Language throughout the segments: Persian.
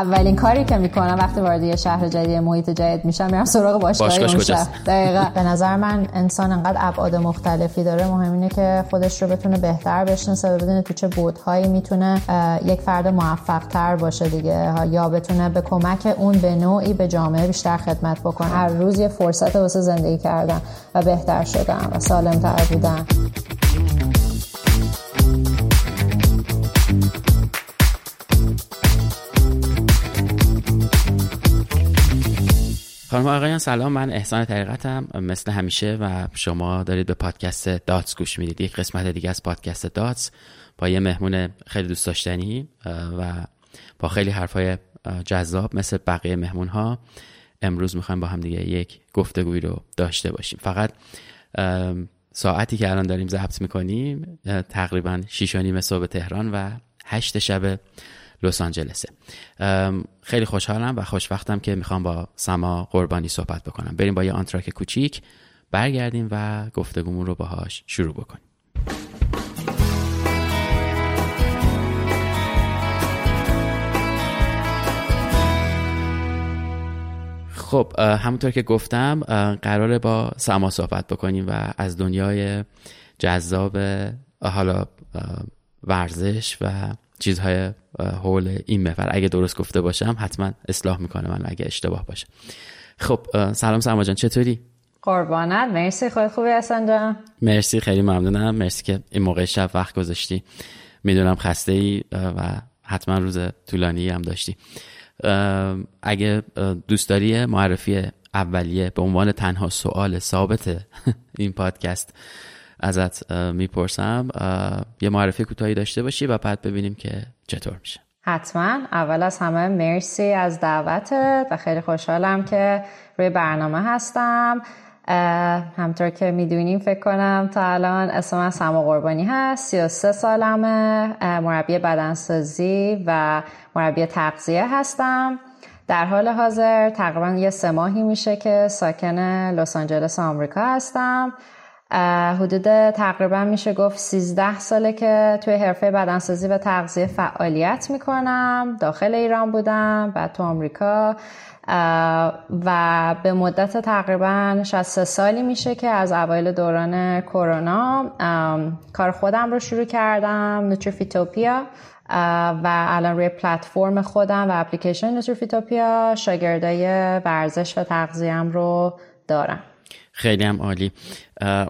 اولین کاری که می‌کنم وقتی وارد یه شهر جدید محیط جدید میشم میرم سراغ باشگاه اون شهر. دقیقا. به نظر من انسان انقدر ابعاد مختلفی داره. مهم اینه که خودش رو بتونه بهتر بشناسه و بدونه تو چه بودهایی می‌تونه یک فرد موفق تر باشه دیگه. یا بتونه به کمک اون به نوعی به جامعه بیشتر خدمت بکنه. هر روز یه فرصت واسه زندگی کردن و بهتر شدن و سالم تر بودن. خانم آقایان سلام. من احسان طریقتم. مثل همیشه و شما دارید به پادکست داتس گوش می‌دید. یک قسمت دیگه از پادکست داتس با یه مهمون خیلی دوست داشتنی و با خیلی حرفای جذاب مثل بقیه مهمون ها امروز می‌خوایم با هم دیگه یک گفتگوی رو داشته باشیم. فقط ساعتی که الان داریم ضبط می‌کنیم تقریبا 6 نیم صبح تهران و هشت شب لس آنجلسه. خیلی خوشحالم و خوشوقتم که می‌خوام با سما قربانی صحبت بکنم. بریم با یه آنتراک کوچیک برگردیم و گفتگومون رو باهاش شروع بکنیم. خب همونطور که گفتم قراره با سما صحبت بکنیم و از دنیای جذاب حالا ورزش و چیزهای حول این محور. اگه درست گفته باشم حتما اصلاح می‌کنه من اگه اشتباه باشه. خب سلام سما جان چطوری؟ قربانت. مرسی خود خوبی هستن جان. مرسی خیلی ممنونم. مرسی که این موقع شب وقت گذاشتی. می‌دونم خسته ای و حتما روز طولانی هم داشتی. اگه دوست داری معرفی اولیه به عنوان تنها سوال ثابت این پادکست ازت می‌پرسم. یه معرفی کوتاهی داشته باشی و بعد ببینیم که چطور میشه. حتما. اول از همه مرسی از دعوتت و خیلی خوشحالم که روی برنامه هستم. همطور که می‌دونیم فکر کنم تا الان اسم من سما قربانی هست. 33 سالمه. مربی بدنسازی و مربی تغذیه هستم. در حال حاضر تقریبا یه سه ماهی میشه که ساکن لس آنجلس آمریکا هستم. حدود تقریبا میشه گفت 13 ساله که توی حرفه بدنسازی و تغذیه فعالیت می‌کنم. داخل ایران بودم بعد تو آمریکا. و به مدت تقریبا 63 سالی میشه که از اوایل دوران کرونا کار خودم رو شروع کردم نوتریفیتوپیا. و الان روی پلتفرم خودم و اپلیکیشن نوتریفیتوپیا شاگردای ورزش و تغذیم رو دارم. خیلی هم عالی.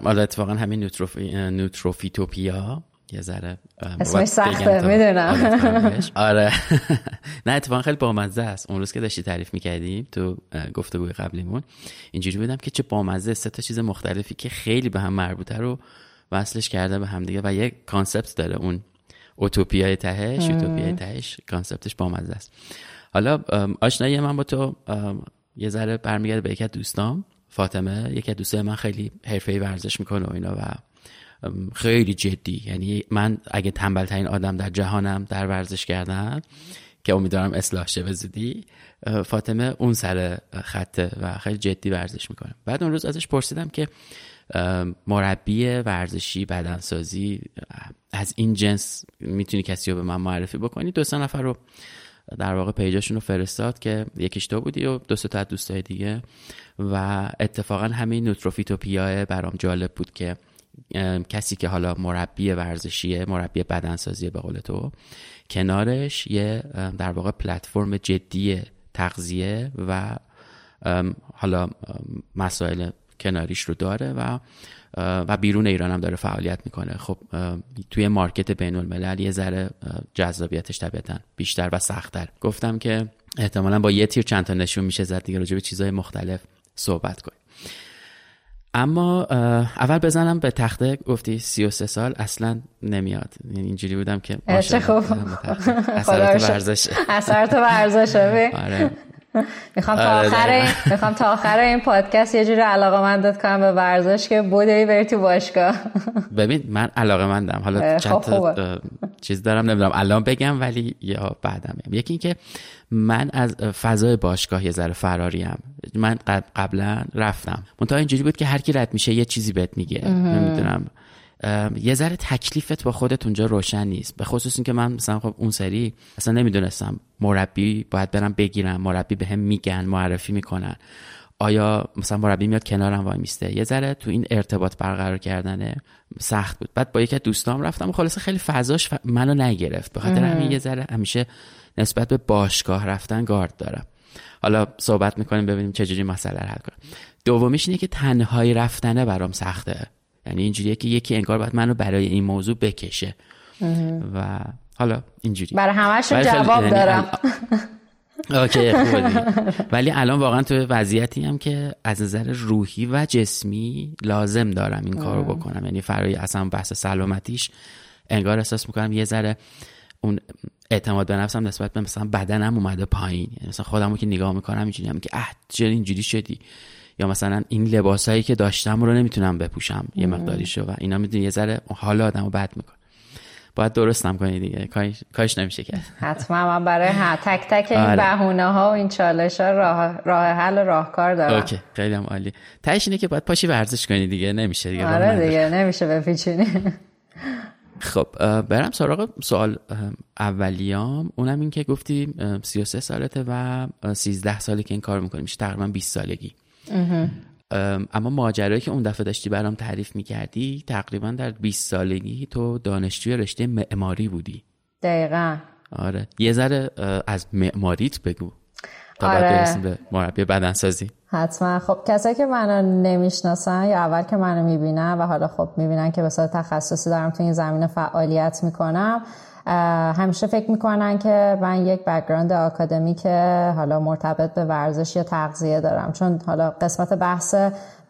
حالا اتفاقا همین نوتروفی... نوتروفیتوپیا یه ذره اسمش سخته می‌دونم. آره. نه اتفاقا خیلی بامزه است. اون روز که داشتی تعریف می‌کردیم تو گفتگوی قبلیمون اینجوری بودم که چه بامزه سه تا چیز مختلفی که خیلی به هم مربوطه رو وصلش کرده به هم دیگه و یه concept داره. اون اوتوپیای تهش اوتوپیای تهش concept ش بامزه است. حالا آشنایی من با تو یه ذره برمیگرده به یک از دوستام. فاطمه یکی از دوستای من خیلی حرفه‌ای ورزش می‌کنه و اینا و خیلی جدی. یعنی من اگه تنبل ترین آدم در جهانم در ورزش کردن که امیدوارم اصلاح شه به زودی فاطمه اون سر خطه و خیلی جدی ورزش می‌کنه. بعد اون روز ازش پرسیدم که مربی ورزشی بدنسازی از این جنس می‌تونی کسی رو به من معرفی بکنی؟ دو سه نفر رو در واقع پیجاشون رو فرستاد که یکیش تو بودی و دو تا دوستای دیگه. و اتفاقا همین نوتروفیتوپیا برام جالب بود که کسی که حالا مربی ورزشیه مربی بدنسازی به قول تو کنارش یه در واقع پلتفرم جدی تغذیه و حالا مسائل کناریش رو داره و و بیرون ایران هم داره فعالیت می‌کنه. خب توی مارکت بین الملل یه ذره جذابیتش طبیعتا بیشتر و سختتر. گفتم که احتمالا با یه تیر چند تا نشون میشه زد دیگه راجع به چیزهای مختلف صحبت کنیم. اما اول بزنم به تخته. گفتی 33 سال اصلا نمیاد. یعنی اینجوری بودم که چه خوب. اثرات ورزش. اثرات ورزش آره. می‌خوام تا آره، آخر می‌خوام تا آخر این پادکست یه جوری علاقه مندت کنم به ورزش که بودی بری تو باشگاه. ببین من علاقه مندم حالا چند خب چیز دارم نمی‌دونم. الان بگم ولی یا بعدم یکی اینکه من از فضای باشگاه یه ذره فراریم. من قبلا رفتم. منتها اینجوری بود که هر کی رد میشه یه چیزی بهت میگه. نمی‌دونم. یه ذره تکلیفت با خودت اونجا روشن نیست. به خصوص اینکه من مثلا خب اون سری اصلا نمی‌دونستم مربی باید برم بگیرم مربی بهم به میگن معرفی می‌کنن. آیا مثلا مربی میاد کنارم وای میسته؟ یه ذره تو این ارتباط برقرار کردنه سخت بود. بعد با یکی از دوستام رفتم و خلاصه خیلی فضاش منو نگرفت. به خاطر همین یه ذره همیشه نسبت به باشگاه رفتن گارد دارم. حالا صحبت می‌کنیم ببینیم چجوری مسئله رو حل کنم. دومیش اینه که تنهایی رفتنه برام سخته. یعنی اینجوریه که یکی انگار باید منو برای این موضوع بکشه. و حالا اینجوری. برای همشون جواب یعنی دارم. اوکی ولی الان واقعا تو وضعیتی هم که از نظر روحی و جسمی لازم دارم این کارو بکنم. یعنی فرای اصلا بحث سلامتیش انگار احساس می‌کنم یه ذره اون اعتماد به نفسم نسبت به مثلا بدنم اومده پایین. یعنی مثلا خودمو که نگاه می‌کنم اینجوری که اه چرا اینجوری شدی؟ یا مثلا این لباسایی که داشتم رو نمی‌تونم بپوشم. یه مقداری شو و اینا می‌دونی یه ذره حال آدمو بد می‌کنه. باید درستم کنی دیگه. کاش نمیشه کرد. حتما من برای تک تک این آره. بهونه ها و این چالش ها راه, راه حل و راهکار دارم. اوکی. خیلی هم عالی. تهش اینه که باید پاشی ورزش کنی دیگه. نمیشه دیگه. آره دیگه. نمیشه بپیچونی. خب برم سراغ سوال اولیام. اونم این که گفتی 33 سالته و 13 ساله که این کار می‌کنی. میشه تقریبا 20 سالگی. اما ماجرایی که اون دفعه داشتی برام تعریف می‌کردی تقریبا در 20 سالگی تو دانشجوی رشته معماری بودی. دقیقا. آره. یه ذره از معماریت بگو. تا آره. بعد به مربی بدنسازی. حتما. خب کسایی که منو نمی‌شناسن یا اول که منو می‌بینن و حالا خب می‌بینن که به صورت تخصصی دارم تو این زمینه فعالیت می‌کنم همیشه فکر می‌کنن که من یک background آکادمیک حالا مرتبط به ورزش یا تغذیه دارم چون حالا قسمت بحث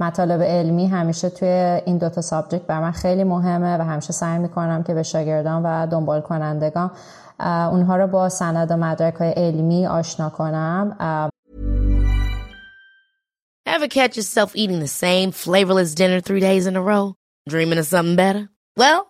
مطالب علمی همیشه توی این دوتا subject بر من خیلی مهمه و همیشه سعی می‌کنم که به شاگردان و دنبال کنندگان اونها رو با سند و مدرک های علمی آشنا کنم Ever catch yourself eating the same flavorless dinner three days in a row? Dreaming of something better? Well,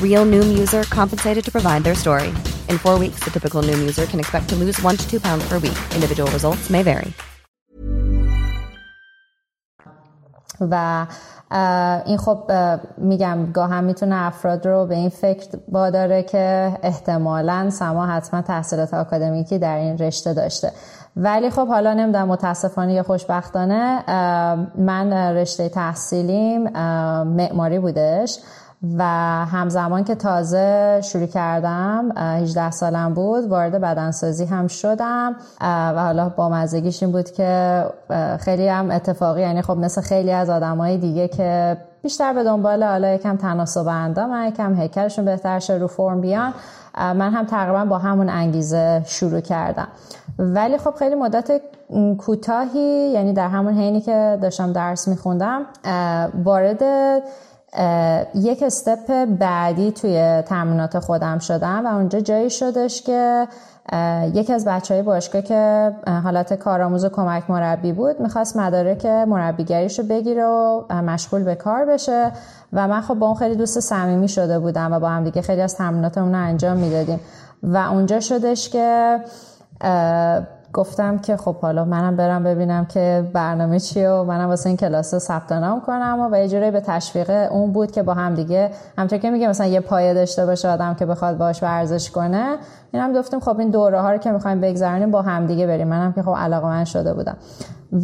Real Noom user compensated to provide their story. In four weeks, the typical Noom user can expect to lose one to two pounds per week. Individual results may vary. و این خب میگم گاهم می‌تونه افراد رو به این فکر باداره که احتمالا سما حتما تحصیلات آکادمیکی در این رشته داشته ولی خب حالا نمی‌دونم متاسفانه یا خوشبختانه من رشته تحصیلیم معماری بودش و همزمان که تازه شروع کردم 18 سالم بود وارد بدنسازی هم شدم. و حالا با مزگیش این بود که خیلی هم اتفاقی یعنی خب مثل خیلی از آدمای دیگه که بیشتر به دنبال حالا یکم تناسب اندام یکم هیکلشون بهتر شه رو فرم بیان. من هم تقریبا با همون انگیزه شروع کردم. ولی خب خیلی مدت کوتاهی یعنی در همون حینی که داشتم درس میخوندم وارد یک استپ بعدی توی تمرینات خودم شدم و اونجا جایی شدش که یکی از بچه های باشگاه که حالت کارآموز و کمک مربی بود می‌خواست مدارک مربیگریش رو بگیره و مشغول به کار بشه و من خب با اون خیلی دوست صمیمی شده بودم و با هم دیگه خیلی از تمریناتمون رو انجام می‌دادیم. و اونجا شدش که گفتم که خب حالا منم برم ببینم که برنامه چیه و منم واسه این کلاس ثبت نام کنم و یه جوری به تشویق اون بود که با هم دیگه همونطور که میگه مثلا یه پایه داشته باشه آدم که بخواد باش ورزش کنه. اینم گفتیم خب این دوره ها رو که می‌خوایم بگذرونیم با هم دیگه بریم. منم که خب علاقه من شده بودم.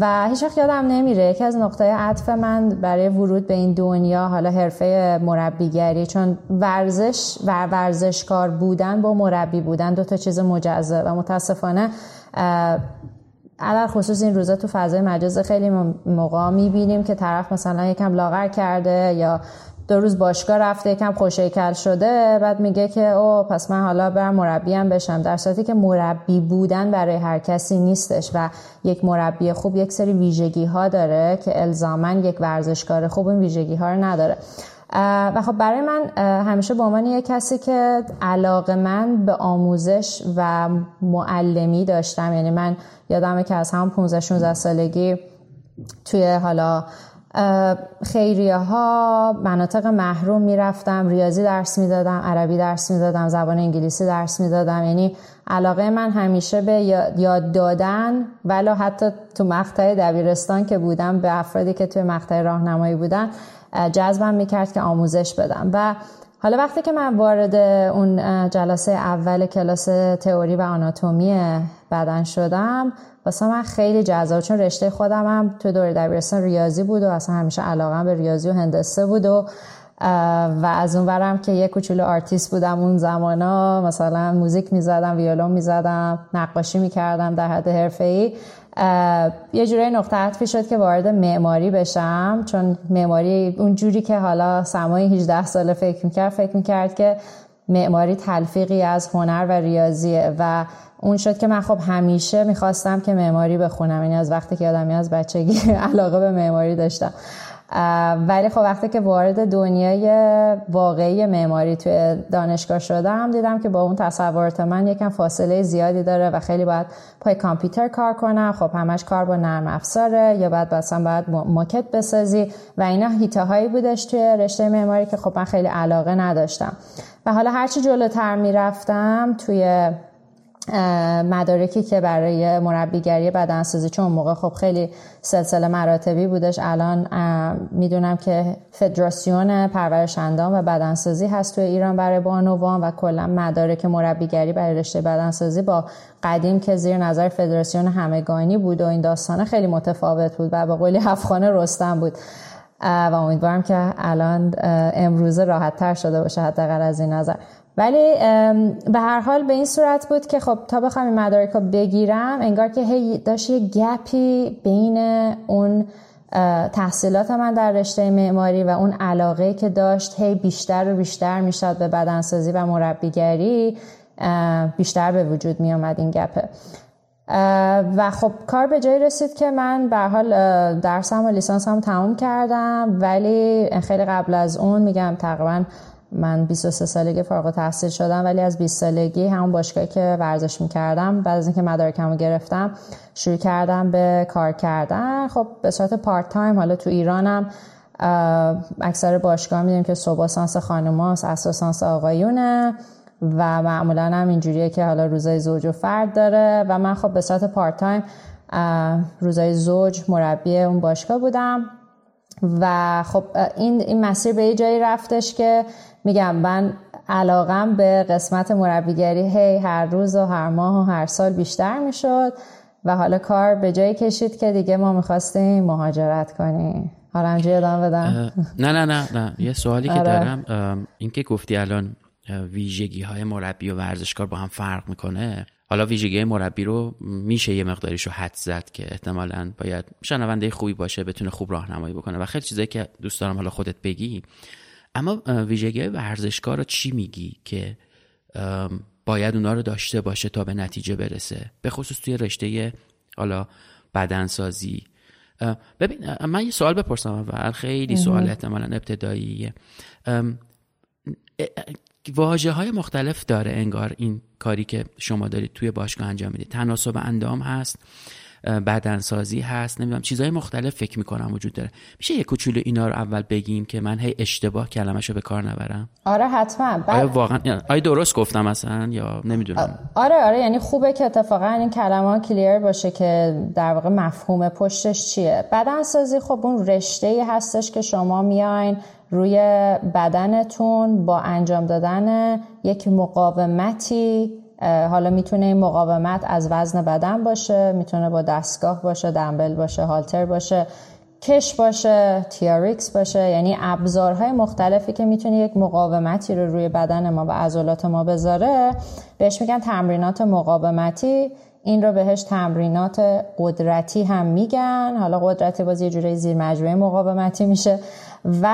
و هیچ وقت یادم نمیره. یکی از نقطه عطف من برای ورود به این دنیا حالا حرفه مربیگری چون ورزش و ورزشکار بودن با مربی بودن دو تا چیز مجزه و متاسفانه علال خصوص این روزا تو فضای مجاز خیلی موقع می‌بینیم که طرف مثلا یکم لاغر کرده یا دو روز باشگاه رفته یکم خوشیکل شده بعد میگه که او پس من حالا برم مربیم بشم. در صورتی که مربی بودن برای هر کسی نیستش و یک مربی خوب یک سری ویژگی ها داره که الزامن یک ورزشکار خوب این ویژگی ها رو نداره. و خب برای من همیشه به عنوان یک کسی که علاقه من به آموزش و معلمی داشتم یعنی من یادمه که از هم 15 16 سالگی توی حالا خیریه ها مناطق محروم می‌رفتم ریاضی درس می‌دادم عربی درس می‌دادم زبان انگلیسی درس می‌دادم. یعنی علاقه من همیشه به یاد دادن ولی حتی تو مقطع دبیرستان که بودم به افرادی که توی مقطع راهنمایی بودن جذبم می‌کرد که آموزش بدم. و حالا وقتی که من وارد اون جلسه اول کلاس تئوری و آناتومی بدن شدم واسه من خیلی جذاب چون رشته خودم هم تو دوره دبیرستان ریاضی بود و اصلا همیشه علاقه به ریاضی و هندسه بود و و از اون ورم که یه کوچولو آرتیست بودم اون زمانا مثلا موزیک می‌زدم ویولون می‌زدم نقاشی می‌کردم در حد ای یه جوری نقطه عطفی شد که وارد معماری بشم چون معماری اون جوری که حالا سمای 18 ساله فکر می‌کرد فکر می‌کرد که معماری تلفیقی از هنر و ریاضیه و اون شد که من خب همیشه می‌خواستم که معماری بخونم این یعنی از وقتی که آدمی از بچگی علاقه به معماری داشتم. ولی خب وقتی که وارد دنیای واقعی معماری توی دانشگاه شدم دیدم که با اون تصورات من یکم فاصله زیادی داره و خیلی باید پای کامپیوتر کار کنم. خب همش کار با نرم افزاره یا بعد مثلا باید ماکت بسازی و اینا هیته هایی بودش توی رشته معماری که خب من خیلی علاقه نداشتم. و حالا هرچی جلوتر می‌رفتم توی مدارکی که برای مربیگری بدنسازی چون موقع خب خیلی سلسله مراتبی بودش الان می‌دونم که فدراسیون پرورش اندام و بدنسازی هست توی ایران برای بانوان و کلا مدارک مربیگری برای رشته بدنسازی با قدیم که زیر نظر فدراسیون همگانی بود و این داستان خیلی متفاوت بود و به قولی هفخانه رستم بود. و امیدوارم که الان امروزه راحت تر شده باشه حداقل از این نظر. ولی به هر حال به این صورت بود که خب تا بخوام این مدارک رو بگیرم انگار که هی داشت یه گپی بین اون تحصیلات من در رشته معماری و اون علاقه که داشت هی بیشتر و بیشتر می‌شد به بدنسازی و مربیگری بیشتر به وجود می آمد این گپه و خب کار به جایی رسید که من به حال درسم و لیسانس هم تموم کردم ولی خیلی قبل از اون میگم تقریبا من 23 سالگی فارغ تحصیل شدم ولی از 20 سالگی همون باشگاهی که ورزش می‌کردم بعد از اینکه مدارکم رو گرفتم شروع کردم به کار کردن. خب به صورت پارت تایم حالا تو ایرانم اکثر باشگاه می‌دونیم که صبح سانس خانوماست اصلا سانس آقایونه و معمولا هم اینجوریه که حالا روزای زوج و فرد داره. و من خب به صورت پارت تایم روزای زوج مربی اون باشگاه بودم. و خب این, این مسیر به یه جایی رفتش که میگم من علاقم به قسمت مربیگری هی هر روز و هر ماه و هر سال بیشتر می‌شد و حالا کار به جایی کشید که دیگه ما می‌خواستیم مهاجرت کنیم. حالا همجوری ادامه بدم. نه نه نه نه. یه سوالی که آره. دارم این که گفتی الان ویژگی های مربی و ورزشکار با هم فرق می‌کنه. حالا ویژگی مربی رو میشه یه مقداریشو حد زد که احتمالا باید شنونده خوبی باشه بتونه خوب راهنمایی بکنه و خیلی چیزایی که دوست دارم حالا خودت بگی. اما ویژگی های ورزشکار رو چی میگی که باید اونا رو داشته باشه تا به نتیجه برسه؟ به خصوص توی رشته حالا بدنسازی. ببین من یه سوال بپرسم اول. خیلی سوال احتمالا ابتداییه. واجه های مختلف داره انگار این کاری که شما دارید توی باشگاه انجام می‌دید. تناسب اندام هست. بدنسازی هست. نمی‌دونم چیزهای مختلف فکر می‌کنم وجود داره. میشه یه کوچولو اینا رو اول بگیم که من هی اشتباه کلمه‌شو به کار نبرم؟ آره حتما. آیا واقعا. آیا درست گفتم مثلا یا نمی‌دونم. آره آره. یعنی خوبه که اتفاقا این کلمه کلیر باشه که در واقع مفهوم پشتش چیه. بدنسازی خب اون رشته ای هستش که شما میاین روی بدنتون با انجام دادن یک مقاومتی حالا می‌تونه مقاومت از وزن بدن باشه می‌تونه با دستگاه باشه دنبل باشه هالتر باشه کش باشه تیاریکس باشه یعنی ابزارهای مختلفی که می‌تونه یک مقاومتی رو روی بدن ما و عضلات ما بذاره. بهش میگن تمرینات مقاومتی. این رو بهش تمرینات قدرتی هم میگن. حالا قدرتی باز یه جوری زیر مجموعه مقاومتی میشه. و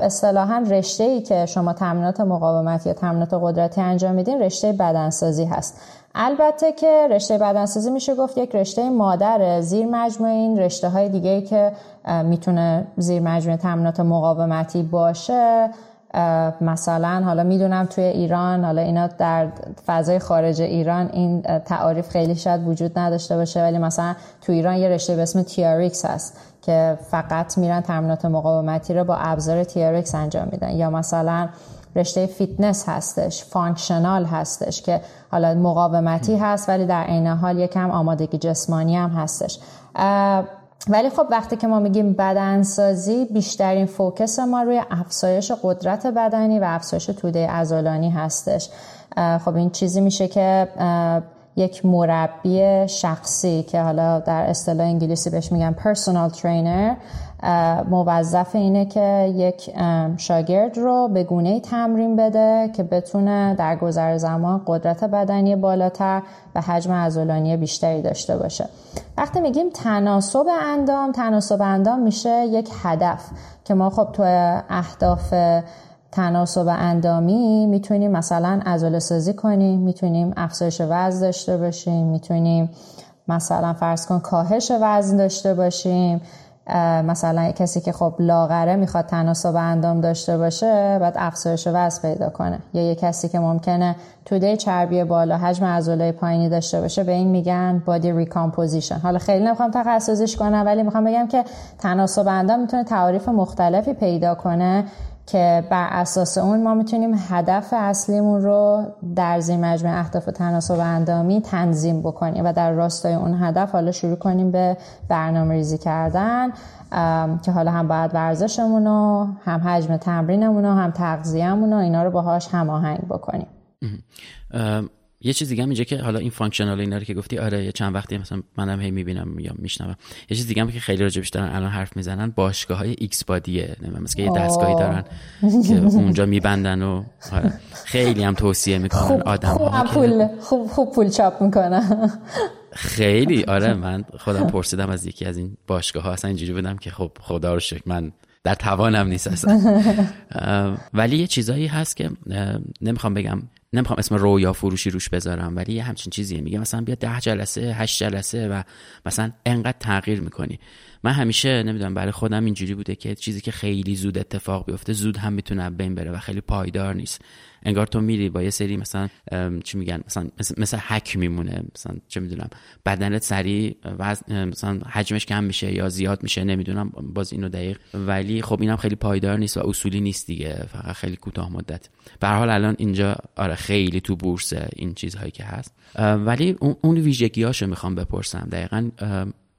اصطلاحا رشته ای که شما تمرینات مقاومت یا تمرینات قدرتی انجام میدین رشته بدنسازی هست. البته که رشته بدنسازی میشه گفت یک رشته مادر زیر مجموعه این رشته های دیگه ای که می‌تونه زیر مجموعه تمرینات مقاومتی باشه. مثلا حالا می‌دونم توی ایران حالا اینا در فضای خارج ایران این تعاریف خیلی شاید وجود نداشته باشه ولی مثلا تو ایران یه رشته به اسم TRX هست. که فقط میرن تمرینات مقاومتی رو با ابزار TRX انجام میدن. یا مثلا رشته فیتنس هستش functional هستش که حالا مقاومتی هست ولی در عین حال یکم آمادگی جسمانی هم هستش. ولی خب وقتی که ما میگیم بدنسازی بیشترین focus ما روی افزایش قدرت بدنی و افزایش توده عضلانی هستش. خب این چیزی میشه که یک مربی شخصی که حالا در اصطلاح انگلیسی بهش میگن پرسونال ترینر موظف اینه که یک شاگرد رو به گونه تمرین بده که بتونه در گذر زمان قدرت بدنی بالاتر و حجم عضلانی بیشتری داشته باشه. وقتی میگیم تناسب اندام تناسب اندام میشه یک هدف که ما خب تو اهداف تناسب اندامی می‌تونیم مثلا عضله سازی کنیم می‌تونیم افزایش وزن داشته باشیم می‌تونیم مثلا فرض کن کاهش وزن داشته باشیم. مثلا کسی که خب لاغره می‌خواد تناسب اندام داشته باشه بعد افزایش وزن پیدا کنه. یا یه کسی که ممکنه توده چربی بالا حجم عضله پایینی داشته باشه به این میگن body recomposition حالا خیلی نمی‌خوام تخصصیش کنم ولی می‌خوام بگم که تناسب اندام می‌تونه تعاریف مختلفی پیدا کنه. که بر اساس اون ما می‌تونیم هدف اصلیمون رو در زیر مجموعه اهداف تناسب اندامی تنظیم بکنیم و در راستای اون هدف حالا شروع کنیم به برنامه ریزی کردن که حالا هم باید ورزشمون رو هم حجم تمرینمون رو هم تغذیه‌مون رو اینا رو باهاش هماهنگ بکنیم. یه چیز دیگه اینجا که حالا این functional اینا رو که گفتی آره یه چند وقتی مثلا منم هی می‌بینم یا میشنوم. یه چیز دیگه هم که خیلی راجبش دارن الان حرف می‌زنن باشگاه های XBody ه مثلا یه دستگاهی دارن که اونجا میبندن و آره. خیلی هم توصیه می‌کنن خوب آدم خوب پول خوب خوب پول چاپ می‌کنن. خیلی آره من خودم پرسیدم از یکی از این باشگاه ها اصلا اینجوری بودم که خب خدا رو شکر من در توانم نیست اصلا. ولی یه چیزایی هست که نمی‌خوام بگم نمی‌خوام اسم رویا فروشی روش بذارم ولی یه همچین چیزیه. میگه مثلا بیا ده جلسه هشت جلسه و مثلا انقدر تغییر می‌کنی. من همیشه نمی‌دونم برای خودم اینجوری بوده که چیزی که خیلی زود اتفاق بیفته زود هم می‌تونه بین بره و خیلی پایدار نیست. انگار تو میری با یه سری مثلا چی میگن؟ مثلا مثل حک میمونه. مثلا چه می‌دونم بدنت سریع وزن مثلا حجمش کم میشه یا زیاد میشه نمی‌دونم باز اینو دقیق. ولی خب اینم خیلی پایدار نیست و اصولی نیست دیگه فقط خیلی کوتاه مدت. به حال الان اینجا آره خیلی تو بورس این چیزهایی که هست. ولی اون ویژگیاشو می‌خوام بپرسم. دقیقا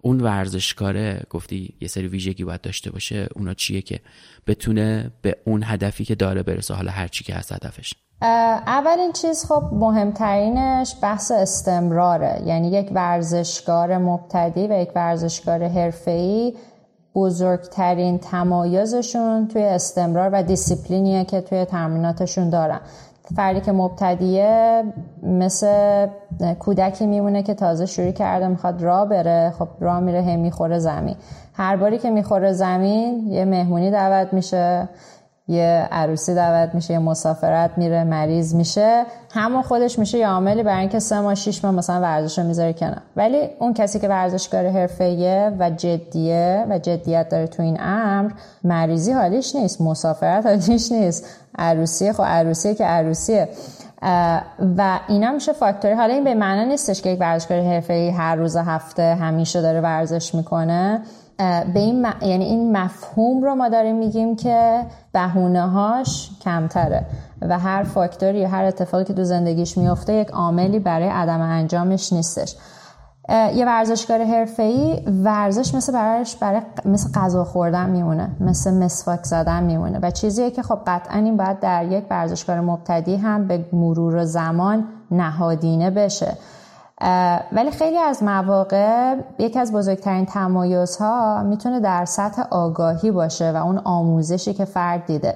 اون ورزشکاره گفتی یه سری ویژگی باید داشته باشه اونا چیه که بتونه به اون هدفی که داره برسه حالا هر چی که هست هدفش؟ اولین چیز خب مهمترینش بحث استمراره. یعنی یک ورزشکار مبتدی و یک ورزشکار حرفه‌ای بزرگترین تمایزشون توی استمرار و دیسیپلینیه که توی تمریناتشون دارن. فردی که مبتدیه مثل کودکی میمونه که تازه شروع کرده می‌خواد راه بره خب راه میره هم می‌خوره زمین. هر باری که می‌خوره زمین یه مهمونی دعوت میشه. یه عروسی دعوت میشه یه مسافرت میره مریض میشه. همون خودش میشه یه عاملی برای اینکه سه ماه شیش ماه مثلا ورزش رو می‌ذاره کنار. ولی اون کسی که ورزشکار حرفه‌ایه و جدیه و جدیت داره تو این امر مریضی حالیش نیست مسافرت حالیش نیست. عروسی خب عروسیه که عروسیه. و اینا میشه فاکتوری حالا این به معنی نیستش که یک ورزشکار حرفه‌ای هر روز هفته همیشه داره ورزش می‌کنه. به این یعنی این مفهوم رو ما داریم میگیم که بهونه هاش کمتره و هر فاکتوری یا هر اتفاقی که تو زندگیش میفته یک عاملی برای عدم انجامش نیستش. یه ورزشکار حرفه‌ای ورزش مثل برایش برای مثل غذا خوردن میمونه مثل مسواک زدن میمونه و چیزیه که خب قطعا این باید در یک ورزشکار مبتدی هم به مرور زمان نهادینه بشه. ولی خیلی از مواقع یکی از بزرگترین تمایزها می‌تونه در سطح آگاهی باشه و اون آموزشی که فرد دیده.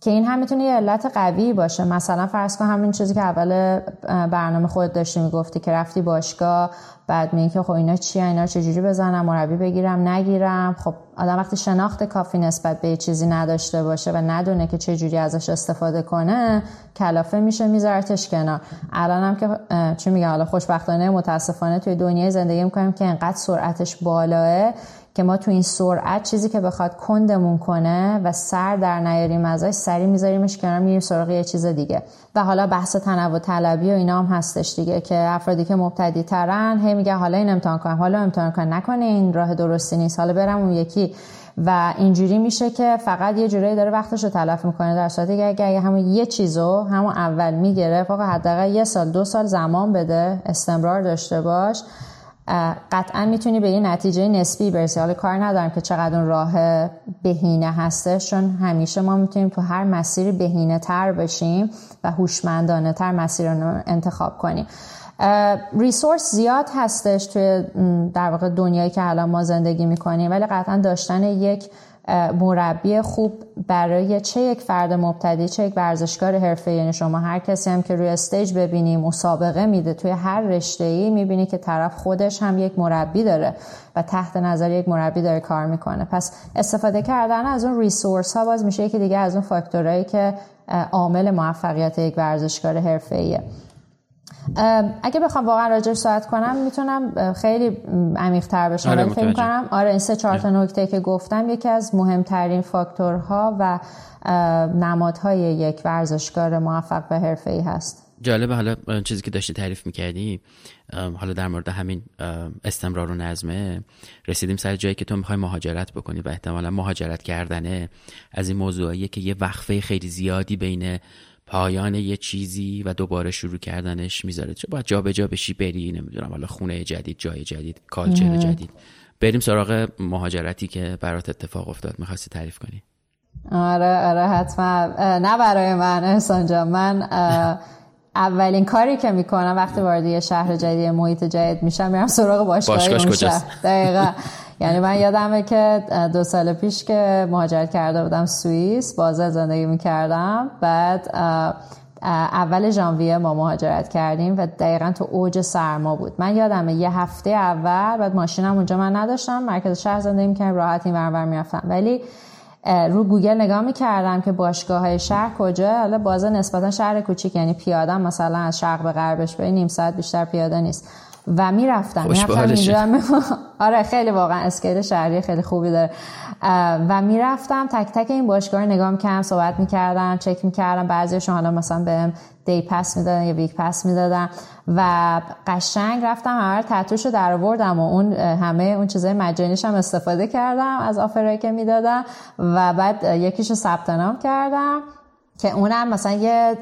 که این هم می‌تونه یه علت قوی باشه. مثلا فرض کن همین چیزی که اول برنامه خود داشتی می‌گفتی که رفتی باشگاه بعد میگی که خب اینا چیه اینا چجوری بزنم مربی بگیرم نگیرم. خب آدم وقتی شناخت کافی نسبت به چیزی نداشته باشه و ندونه که چجوری ازش استفاده کنه کلافه میشه میذارتش کنار. الانم که چی میگه حالا خوشبختانه متاسفانه توی دنیای زندگی می‌کنیم که انقدر سرعتش بالاه که ما تو این سرعت چیزی که بخواد کندمون کنه و سر در نیاریم ازش سری میذاریمش کنار میریم سراغ یه چیز دیگه. و حالا بحث تنوع طلبی و اینا هم هستش دیگه که افرادی که مبتدی ترن هی میگه حالا این امتحان کنم حالا امتحان کنم نکنه این راه درستی نیست. حالا برم اون یکی. و اینجوری میشه که فقط یه جورایی داره وقتش رو تلف می‌کنه در صورتی که اگه همون یه چیزو همون اول می‌گیره فقط حداقل یه سال دو سال زمان بده استمرار داشته باش. قطعا می‌تونی به یه نتیجه نسبی برسی. حالا کار ندارم که چقدر اون راه بهینه هسته چون همیشه ما می‌تونیم تو هر مسیری بهینه تر بشیم و هوشمندانه تر مسیر رو انتخاب کنیم. ریسورس زیاد هستش توی در واقع دنیایی که الان ما زندگی می‌کنیم ولی قطعا داشتن یک مربی خوب برای چه یک فرد مبتدی چه یک ورزشکار حرفه یعنی شما هر کسی هم که روی استیج ببینی مسابقه میده توی هر رشته ای می‌بینی که طرف خودش هم یک مربی داره و تحت نظر یک مربی داره کار می‌کنه. پس استفاده کردن از اون ریسورس ها باز میشه یکی دیگه از اون فاکتورهایی که عامل موفقیت یک ورزشکار حرفه ایه اگه بخوام واقعا راجع صحبت کنم می‌تونم خیلی عمیق تر بشم آره فکر کنم. آره این سه چهار تا نکته که گفتم یکی از مهمترین فاکتورها و نمادهای یک ورزشکار موفق و حرفه‌ای هست. جالبه حالا چیزی که داشتی تعریف می‌کردی حالا در مورد همین استمرار و نظمه رسیدیم سر جایی که تو می‌خوای مهاجرت بکنی و احتمالا مهاجرت کردنه. از این موضوعیه که یه وقفه خیلی زیادی بین پایان یه چیزی و دوباره شروع کردنش می‌ذاره. چه باید جا به جا بشی بری نمی‌دونم حالا خونه جدید جای جدید کالچر جدید. بریم سراغ مهاجرتی که برات اتفاق افتاد. می‌خواستی تعریف کنی؟ آره آره حتما. نه برای من احسان جان. من اولین کاری که می‌کنم وقتی وارد یه شهر جدید محیط جدید میشم میرم سراغ باشگاه باشگاهش کجاست؟ دقیقا. یعنی من یادمه که دو سال پیش که مهاجرت کرده بودم سوئیس بازه زندگی می‌کردم. بعد اول ژانویه ما مهاجرت کردیم و دقیقا تو اوج سرما بود. من یادمه یه هفته اول بعد ماشینم اونجا من نداشتم مرکز شهر زندگی می‌کردم راحت این ور می‌رفتم. ولی رو گوگل نگاه می‌کردم که باشگاه های شهر کجا حالا بازه نسبتا شهر کوچیک یعنی پیاده مثلا از شرق به غربش به نیم ساعت بیشتر پیاده نیست. و می‌رفتم می‌رفتم آره خیلی واقعا اسکیل شهری خیلی خوبی داره. و می‌رفتم تک تک این باشگاه رو نگاه می‌کردم صحبت می‌کردم چک می‌کردم. بعضیشون حالا مثلا بهم دی پس می‌دادن یا ویک پس می‌دادن. و قشنگ رفتم همه تتوش رو در آوردم و اون همه اون چیزای مجانیش هم استفاده کردم از آفرایی که می‌دادم و بعد یکیشو ثبت نام کردم. که اونم مثلا یه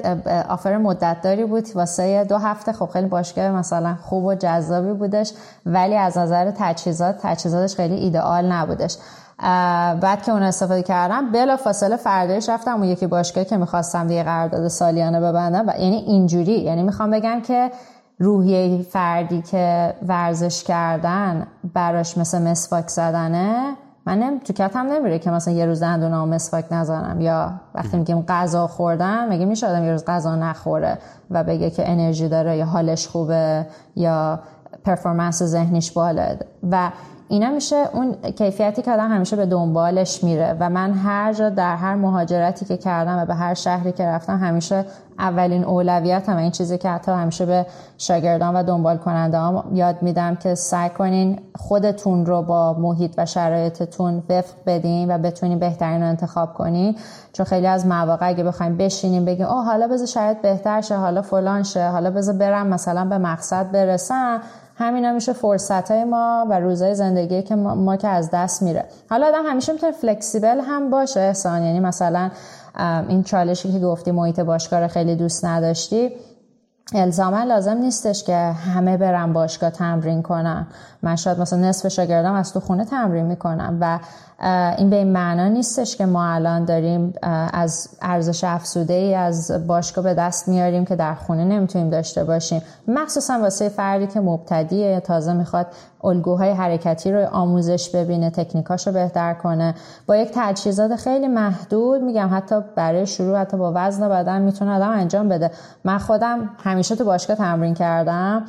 آفر مدت داری بود واسه دو هفته. خب خیلی باشگاه مثلا خوب و جذابی بودش ولی از نظر تجهیزات تجهیزاتش خیلی ایدئال نبودش. بعد که اون استفاده کردم بلا فاصله فردایش رفتم اون یکی باشگاه که می‌خواستم دیگه قرارداد سالیانه ببندم. و یعنی اینجوری یعنی می‌خوام بگم که روحیه فردی که ورزش کردن براش مثل مسواک زدنه من نم... تو کتم نمیره که مثلا یه روز دندون و مسواک نزنم. یا وقتی میگیم غذا خوردن مگه میشه آدم یه روز غذا نخوره و بگه که انرژی داره یا حالش خوبه یا پرفورمنس ذهنیش بالا و اینا میشه اون کیفیتی که آدم همیشه به دنبالش میره و من هر جا در هر مهاجرتی که کردم و به هر شهری که رفتم همیشه اولین اولویت هم این چیزی که حتی همیشه به شاگردان و دنبال کننده هم یاد میدم که سعی کنین خودتون رو با محیط و شرایطتون وفق بدین و بتونین بهترین رو انتخاب کنین چون خیلی از مواقع اگه بخوایم بشینیم بگیم اوه حالا بذار شاید بهتر شه حالا فلان شه حالا بذار برم مثلا به مقصد برسم. همینا میشه فرصت های ما و روزای زندگی که ما, که از دست میره. حالا آدم همیشه می‌تونه فلکسیبل هم باشه احسان. یعنی مثلا این چالشی که گفتی محیط باشگاه خیلی دوست نداشتی الزاما لازم نیستش که همه برن باشگاه تمرین کنن. من شاید مثلا نصف شاگردام از تو خونه تمرین می‌کنم و این به این معنا نیستش که ما الان داریم از ارزش افزوده ای از باشگاه به دست میاریم که در خونه نمی‌تونیم داشته باشیم. مخصوصا واسه فردی که مبتدیه یا تازه می‌خواد الگوهای حرکتی رو آموزش ببینه تکنیکاش رو بهتر کنه. با یک تجهیزات خیلی محدود میگم حتی برای شروع حتی با وزن بدن می‌تونه آدم انجام بده. من خودم همیشه تو باشگاه تمرین کردم.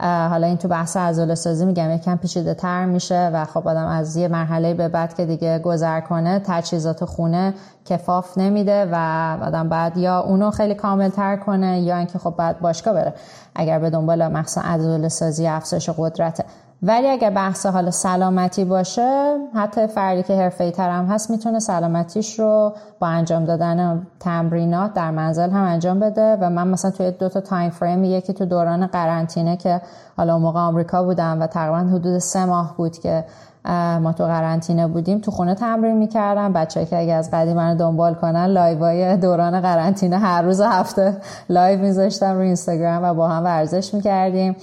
حالا این تو بحث عضله سازی میگم یکم پیچیده تر میشه و خب آدم از یه مرحله به بعد که دیگه گذر کنه تجهیزات خونه کفاف نمیده و آدم بعد یا اونو خیلی کامل تر کنه یا اینکه خب بعد باشگاه بره. اگر به دنبال مخصوصا عضله سازی افزایش قدرت ولی اگر بحث حال سلامتی باشه حتی فردی که حرفه تر هم هست می‌تونه سلامتیش رو با انجام دادن تمرینات در منزل هم انجام بده. و من مثلا توی دو تا تایم فریم یکی تو دوران قرنطینه که حالا موقع آمریکا بودم و تقریبا حدود سه ماه بود که ما تو قرنطینه بودیم تو خونه تمرین می‌کردم. بچه‌هایی که اگه از قدیم من دنبال کنن live های دوران قرنطینه هر روز هفته live میذاشتم رو اینستاگرام و با هم ورزش می‌کردیم.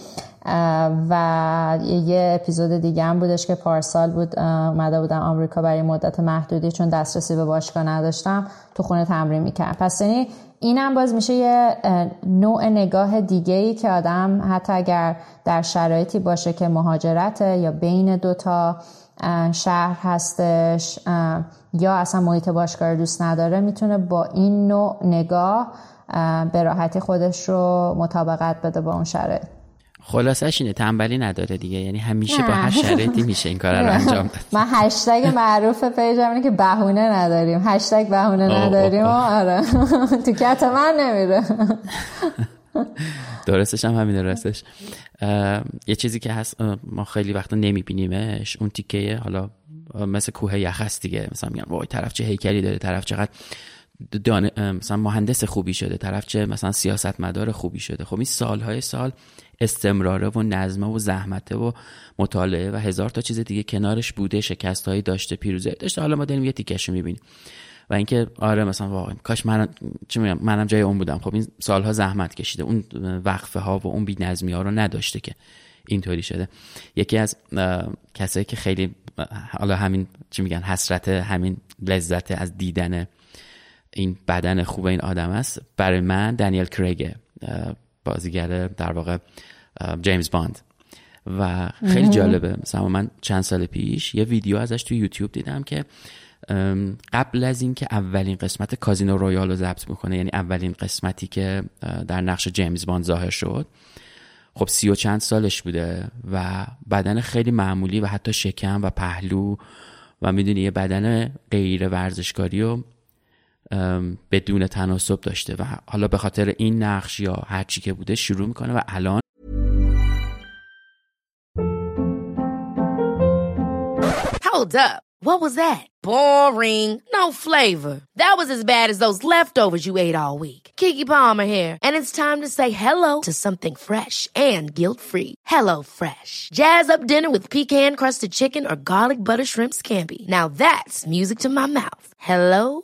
و یه اپیزود دیگه هم بودش که پارسال بود اومده بودم آمریکا برای مدت محدودی چون دسترسی به باشگاه نداشتم تو خونه تمرین می‌کردم. پس یعنی اینم باز میشه یه نوع نگاه دیگه ای که آدم حتی اگر در شرایطی باشه که مهاجرته یا بین دوتا شهر هستش یا اصلا محیط باشگاه دوست نداره می‌تونه با این نوع نگاه به راحتی خودش رو مطابقت بده با اون شرایط. خلاصش اینه تنبلی نداره دیگه. یعنی همیشه با هر شرایطی میشه این کار رو انجام داد. من هشتگ معروف پیجم اینه که بهونه نداریم. هشتگ بهونه نداریم آره. تو کت من نمیره. درستش هم همینه راستش. یه چیزی که هست ما خیلی وقتا نمیبینیمش اون تیکه حالا مثل کوه یخ هست دیگه. مثلا میگن وای طرف چه هیکلی داره طرف چقدر دان... مثلا مهندس خوبی شده طرف چه مثلا سیاستمدار خوبی شده. خب این سالهای سال استمراره و نظمه و زحمته و مطالعه و هزار تا چیز دیگه کنارش بوده شکست داشته پیروزی داشته. حالا ما داریم یه تیکش می‌بینیم. و اینکه آره مثلا واقعا کاش من چی میگم منم جای اون بودم. خب این سالها زحمت کشیده. اون وقفه ها و اون بی نظمی ها رو نداشته که اینطوری شده. یکی از کسایی که خیلی حالا همین چی میگن حسرت همین لذت از دیدن این بدن خوب این آدم است. برای من دنیل کریگه بازیگر در واقع جیمز باند. و خیلی جالبه. مثلا من چند سال پیش یه ویدیو ازش تو یوتیوب دیدم که قبل از اینکه اولین قسمت کازینو رویال رو ضبط می‌کنه یعنی اولین قسمتی که در نقش جیمز باند ظاهر شد خب سی و چند سالش بوده و بدن خیلی معمولی و حتی شکم و پهلو و می‌دونی یه بدن غیر ورزشکاری و بدون تناسب داشته و حالا به خاطر این نقش یا هر چی که بوده شروع می‌کنه و الان Hold up. What was that? Boring. No flavor. That was as bad as those leftovers you ate all week. Kiki Palmer here, and it's time to say hello to something fresh and guilt-free. Hello Fresh. Jazz up dinner with pecan-crusted chicken or garlic butter shrimp scampi. Now that's music to my mouth. Hello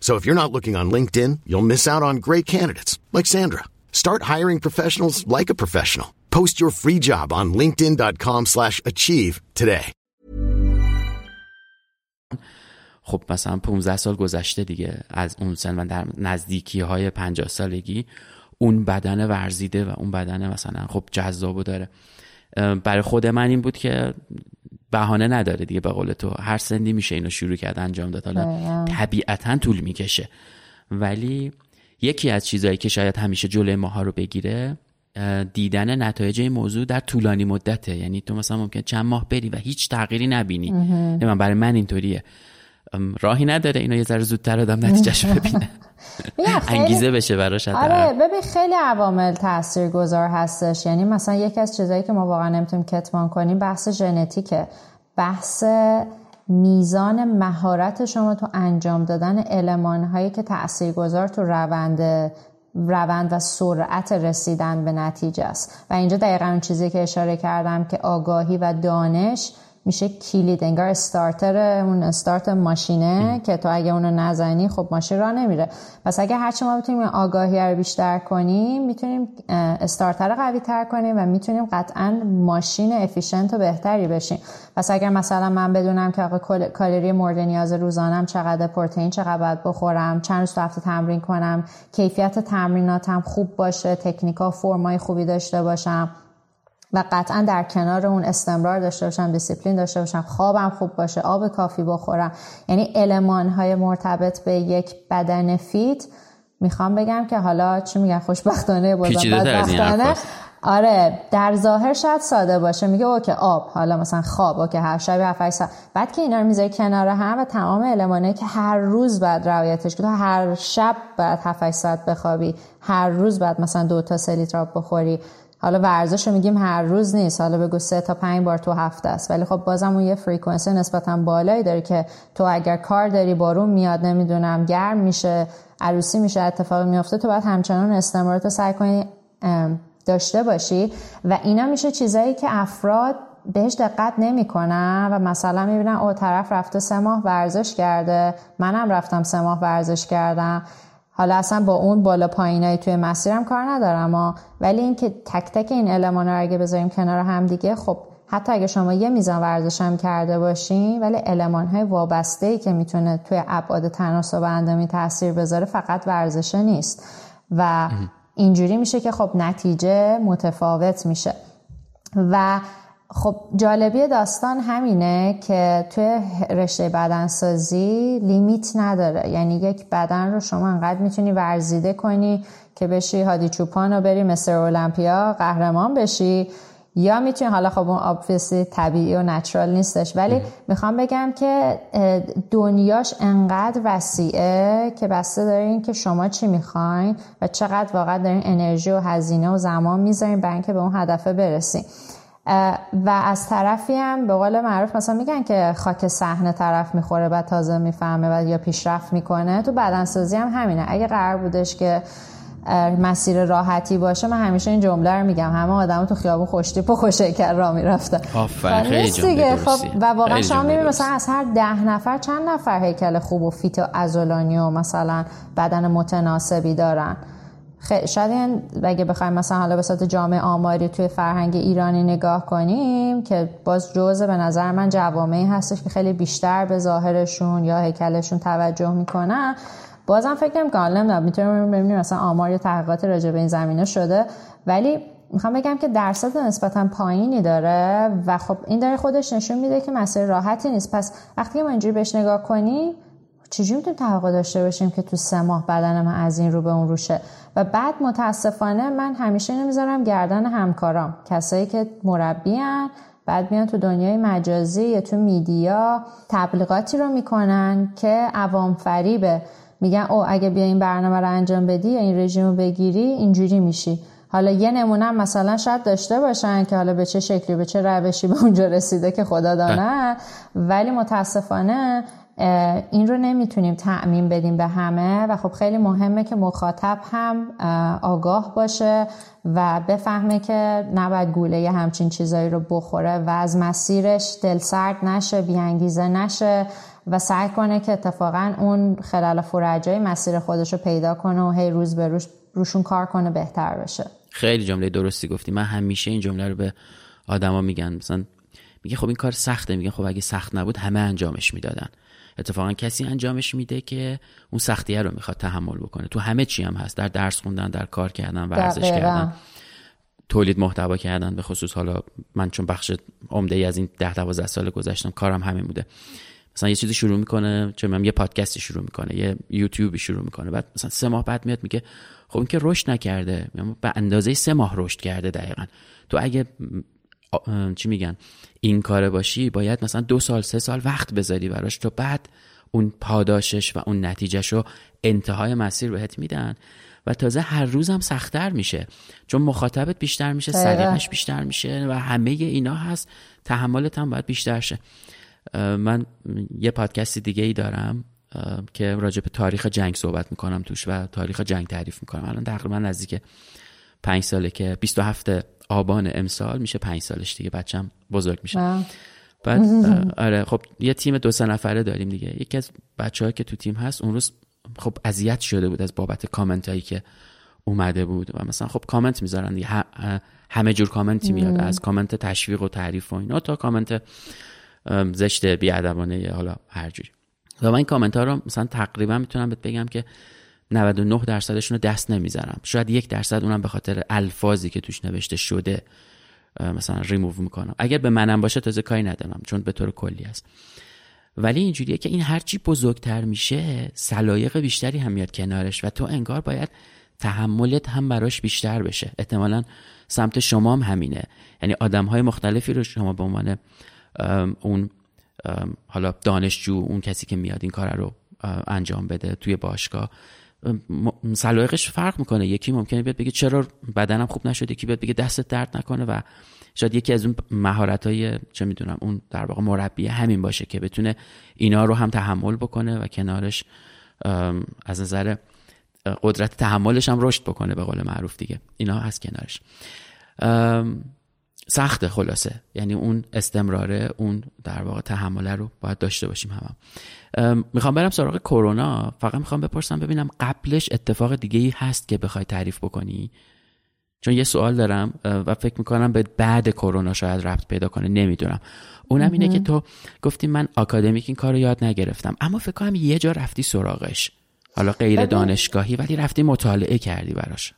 So if you're not looking on LinkedIn, you'll miss out on great candidates like Sandra. Start hiring professionals like a professional. Post your free job on linkedin.com/achieve today. خب مثلا 15 سال گذشته دیگه از اون سن و در نزدیکی های 50 سالگی اون بدن ورزیده و اون بدن مثلا خب جذابو داره برای خود من این بود که بهانه نداره دیگه به قول تو. هر سندی میشه اینو شروع کرد انجام داد. حالا طبیعتا طول می‌کشه. ولی یکی از چیزهایی که شاید همیشه جلوی ماها رو بگیره دیدن نتایج این موضوع در طولانی مدته. یعنی تو مثلا ممکن چند ماه بری و هیچ تغییری نبینی. من برای من اینطوریه. راهی نداره اینو یه ذره زودتر آدم نتیجهش ببینه. انگیزه بشه براش آره ببین خیلی عوامل گذار هستش. یعنی مثلا یکی از چیزهایی که ما واقعا نمی‌تونیم کتمان کنیم بحث ژنتیکه. بحث میزان مهارت شما تو انجام دادن علمان هایی که تاثیرگذار تو روند روند و سرعت رسیدن به نتیجه است. و اینجا دقیقا اون چیزی که اشاره کردم که آگاهی و دانش میشه کلید انگار starter اون استارت ماشینه که تو اگه اونو نزنی خب ماشین راه نمیره. پس اگه هرچی ما بتونیم آگاهی رو بیشتر کنیم می‌تونیم starter قوی تر کنیم و می‌تونیم قطعا ماشین efficient و بهتری بشیم. پس اگر مثلا من بدونم که آقا کالری مورد نیاز روزانم چقدر پروتئین چقدر باید بخورم چند روز تو هفته تمرین کنم کیفیت تمریناتم خوب باشه تکنیکا فرمای خوبی داشته باشم و قطعا در کنار اون استمرار داشته باشم دیسیپلین داشته باشم خوابم خوب باشه آب کافی بخورم. یعنی المان های مرتبط به یک بدن fit می‌خوام بگم که حالا چی میگن خوشبختانه بدبختانه. آره در ظاهر شاید ساده باشه. میگه okay آب حالا مثلا خواب okay هر شب 7 ساعت. بعد که اینا رو می‌ذاری کنار هم و تمام المان‌هایی که هر روز باید رعایتش کنی هر شب باید 7 ساعت بخوابی هر روز بعد مثلا دو تا سه لیتر آب بخوری حالا ورزش رو میگیم هر روز نیست. حالا بگو سه تا پنج بار تو هفته است. ولی خب بازم اون یه فریکونسی نسبتا بالایی داره که تو اگر کار داری بارون میاد نمی‌دونم گرم میشه عروسی میشه اتفاق میافته تو باید همچنان استمرارات سعی کنی داشته باشی. و اینا میشه چیزایی که افراد بهش دقت نمی‌کنن و مثلا می‌بینن او طرف رفته سه ماه ورزش کرده. منم رفتم سه ماه ورزش کردم. حالا اصلا با اون بالا پایینایی توی مسیرم کار ندارم ولی اینکه تک تک این المان رو اگه بذاریم کنار هم دیگه خب حتی اگه شما یه میزان ورزش هم کرده باشین ولی علمان های وابسته ای که می‌تونه توی ابعاد تناسب اندامی تاثیر بذاره فقط ورزشه نیست. و اینجوری میشه که خب نتیجه متفاوت میشه. و خب جالبی داستان همینه که توی رشته بدنسازی لیمیت نداره. یعنی یک بدن رو شما انقدر می‌تونی ورزیده کنی که بشی هادی چوپان و بری مستر اولمپیا قهرمان بشی یا می‌تونی حالا خب اون آبفیسی طبیعی و نچرال نیستش ولی می‌خوام بگم که دنیاش انقدر وسیعه که بسته دارین که شما چی می‌خواین و چقدر واقعا دارین انرژی و هزینه و زمان می‌ذارین برای اینکه به اون هدفه برسین و از طرفی هم به قول معروف مثلا میگن که خاک صحنه طرف می‌خوره و تازه می‌فهمه و یا پیشرفت می‌کنه. تو بدنسازی هم همینه. اگه قرار بودش که مسیر راحتی باشه من همیشه این جمله رو میگم. همه آدم تو خیابون خوشتیپ و خوشیکر را می‌رفتن خیلی خب و واقعا شما می‌بینید مثلا از هر ده نفر چند نفر هیکل خوب و فیت و ازولانی و مثلا بدن متناسبی دارن؟ شاید اگه بخوایم مثلا حالا به صورت جامعه آماری توی فرهنگ ایرانی نگاه کنیم که باز جزء به نظر من جوامعی هستش که خیلی بیشتر به ظاهرشون یا هیکلشون توجه می‌کنن. بازم فکر نمی کنم می‌تونیم ببینیم مثلا آمار یا تحقیقات راجع به این زمینه شده. ولی می‌خوام بگم که درصد نسبتا پایینی داره و خب این داره خودش نشون میده که مسیر راحتی نیست. پس وقتی ما اینجوری بهش نگاه کنیم چجوری می‌تونیم توقع داشته باشیم که تو سه ماه بدن من از این رو به اون روشه و بعد متاسفانه من همیشه نمی‌ذارم گردن همکارام. کسایی که مربیان بعد میان تو دنیای مجازی یا تو میدیا تبلیغاتی رو می‌کنن که عوام فریبه. میگن او اگه بیا این برنامه رو انجام بدی یا این رژیم رو بگیری اینجوری میشی. حالا یه نمونه مثلا شاید داشته باشن که حالا به چه شکلی به چه روشی به اونجا رسیده که خدا دانه. ولی متاسفانه این رو نمی‌تونیم تعمین بدیم به همه و خب خیلی مهمه که مخاطب هم آگاه باشه و بفهمه که نباید گوله همچین چیزایی رو بخوره و از مسیرش دلسرد نشه بیانگیزه نشه و سعی کنه که اتفاقا اون خلال فرجای مسیر خودش رو پیدا کنه و هی روز به روش روشون کار کنه بهتر بشه. خیلی جمله درستی گفتی. من همیشه این جمله رو به آدما میگن. مثلا میگه خب این کار سخته. میگه خب اگه سخت نبود همه انجامش می‌دادن. اتفاقا کسی انجامش میده که اون سختیه رو می‌خواد تحمل بکنه. تو همه چی هم هست. در درس خوندن در کار کردن ورزش کردن. تولید محتوا کردن به خصوص حالا من چون بخش عمده ای از این ده دوازده سال گذشتم کارم همین بوده. مثلا یه چیزی شروع می‌کنه چه من یه پادکستی شروع می‌کنه یه یوتیوبی شروع می‌کنه. بعد مثلا سه ماه بعد میاد میگه خب این که رشد نکرده. به اندازه سه ماه رشد کرده دقیقا. تو اگه چی میگن؟ این کاره باشی باید مثلا دو سال سه سال وقت بذاری براش تو بعد اون پاداشش و اون نتیجهش رو انتهای مسیر بهت میدن. و تازه هر روز هم سختتر میشه. چون مخاطبت بیشتر میشه سلیقش بیشتر میشه و همه اینا هست. تحملت هم باید بیشتر شه. من یه پادکست دیگه ای دارم که راجع به تاریخ جنگ صحبت می‌کنم توش و تاریخ جنگ تعریف می‌کنم. الان تقریبا نزدیک پنج ساله که 27 آبان امسال میشه پنج سالش دیگه بچم بزرگ میشه. بعد آره خب یه تیم دو سه نفره داریم دیگه. یکی از بچه که تو تیم هست اون روز خب اذیت شده بود از بابت کامنت هایی که اومده بود و مثلا خب کامنت می‌ذارن دیگه. همه جور کامنتی میاد از کامنت تشویق و تعریف و اینا تا کامنت زشت بیادبانه حالا هر جوری. و من این کامنت ها رو مثلا تقریبا می‌تونم بهت بگم که 99 درصدشون رو دست نمی‌ذارم شاید یک درصد اونم به خاطر الفاظی که توش نوشته شده مثلا ریموو می‌کنم. اگر به منم باشه تازه کاری ندارم چون به طور کلی است. ولی اینجوریه که این هرچی بزرگتر میشه سلایق بیشتری هم میاد کنارش و تو انگار باید تحملت هم براش بیشتر بشه. احتمالا سمت شما هم همینه. یعنی آدم های مختلفی رو شما به عنوان اون حالا دانشجو اون کسی که میاد این کار رو انجام بده توی باشگاه. سلایقش فرق می‌کنه. یکی ممکنه بیاد بگه چرا بدنم خوب نشد یکی بیاد بگه دستت درد نکنه و شاید یکی از اون مهارت های چه می‌دونم اون در واقع مربی همین باشه که بتونه اینا رو هم تحمل بکنه و کنارش از نظر قدرت تحملش هم رشد بکنه به قول معروف دیگه. اینا هست کنارش. سخته خلاصه. یعنی اون استمراره اون در واقع تحمله رو باید داشته باشیم هم, هم. می‌خوام برم سراغ کرونا. فقط می‌خوام بپرسم ببینم قبلش اتفاق دیگه ای هست که بخوای تعریف بکنی؟ چون یه سوال دارم و فکر می‌کنم به بعد کرونا شاید ربط پیدا کنه نمی‌دونم. اونم اینه که تو گفتی من آکادمیک این کار رو یاد نگرفتم اما فکر کنم یه جا رفتی سراغش. حالا غیر دانشگاهی ولی رفتی مطالعه کردی براش.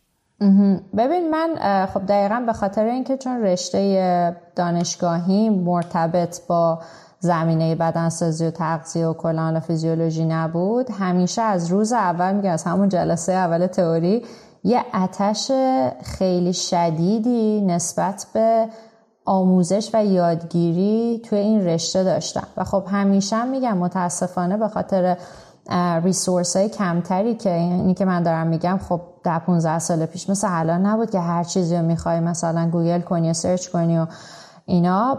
ببین من خب دقیقا به خاطر اینکه چون رشته دانشگاهی مرتبط با زمینه بدنسازی و تغذیه و کلان و فیزیولوژی نبود همیشه از روز اول میگه از همون جلسه اول تئوری یه اتش خیلی شدیدی نسبت به آموزش و یادگیری توی این رشته داشتم. و خب همیشه میگم متاسفانه به خاطر resource های کمتری که اینی که من دارم میگم خب ده 15 سال پیش. مثل الان نبود که هر چیزی رو می‌خوای مثلا گوگل کنی و search کنی و اینا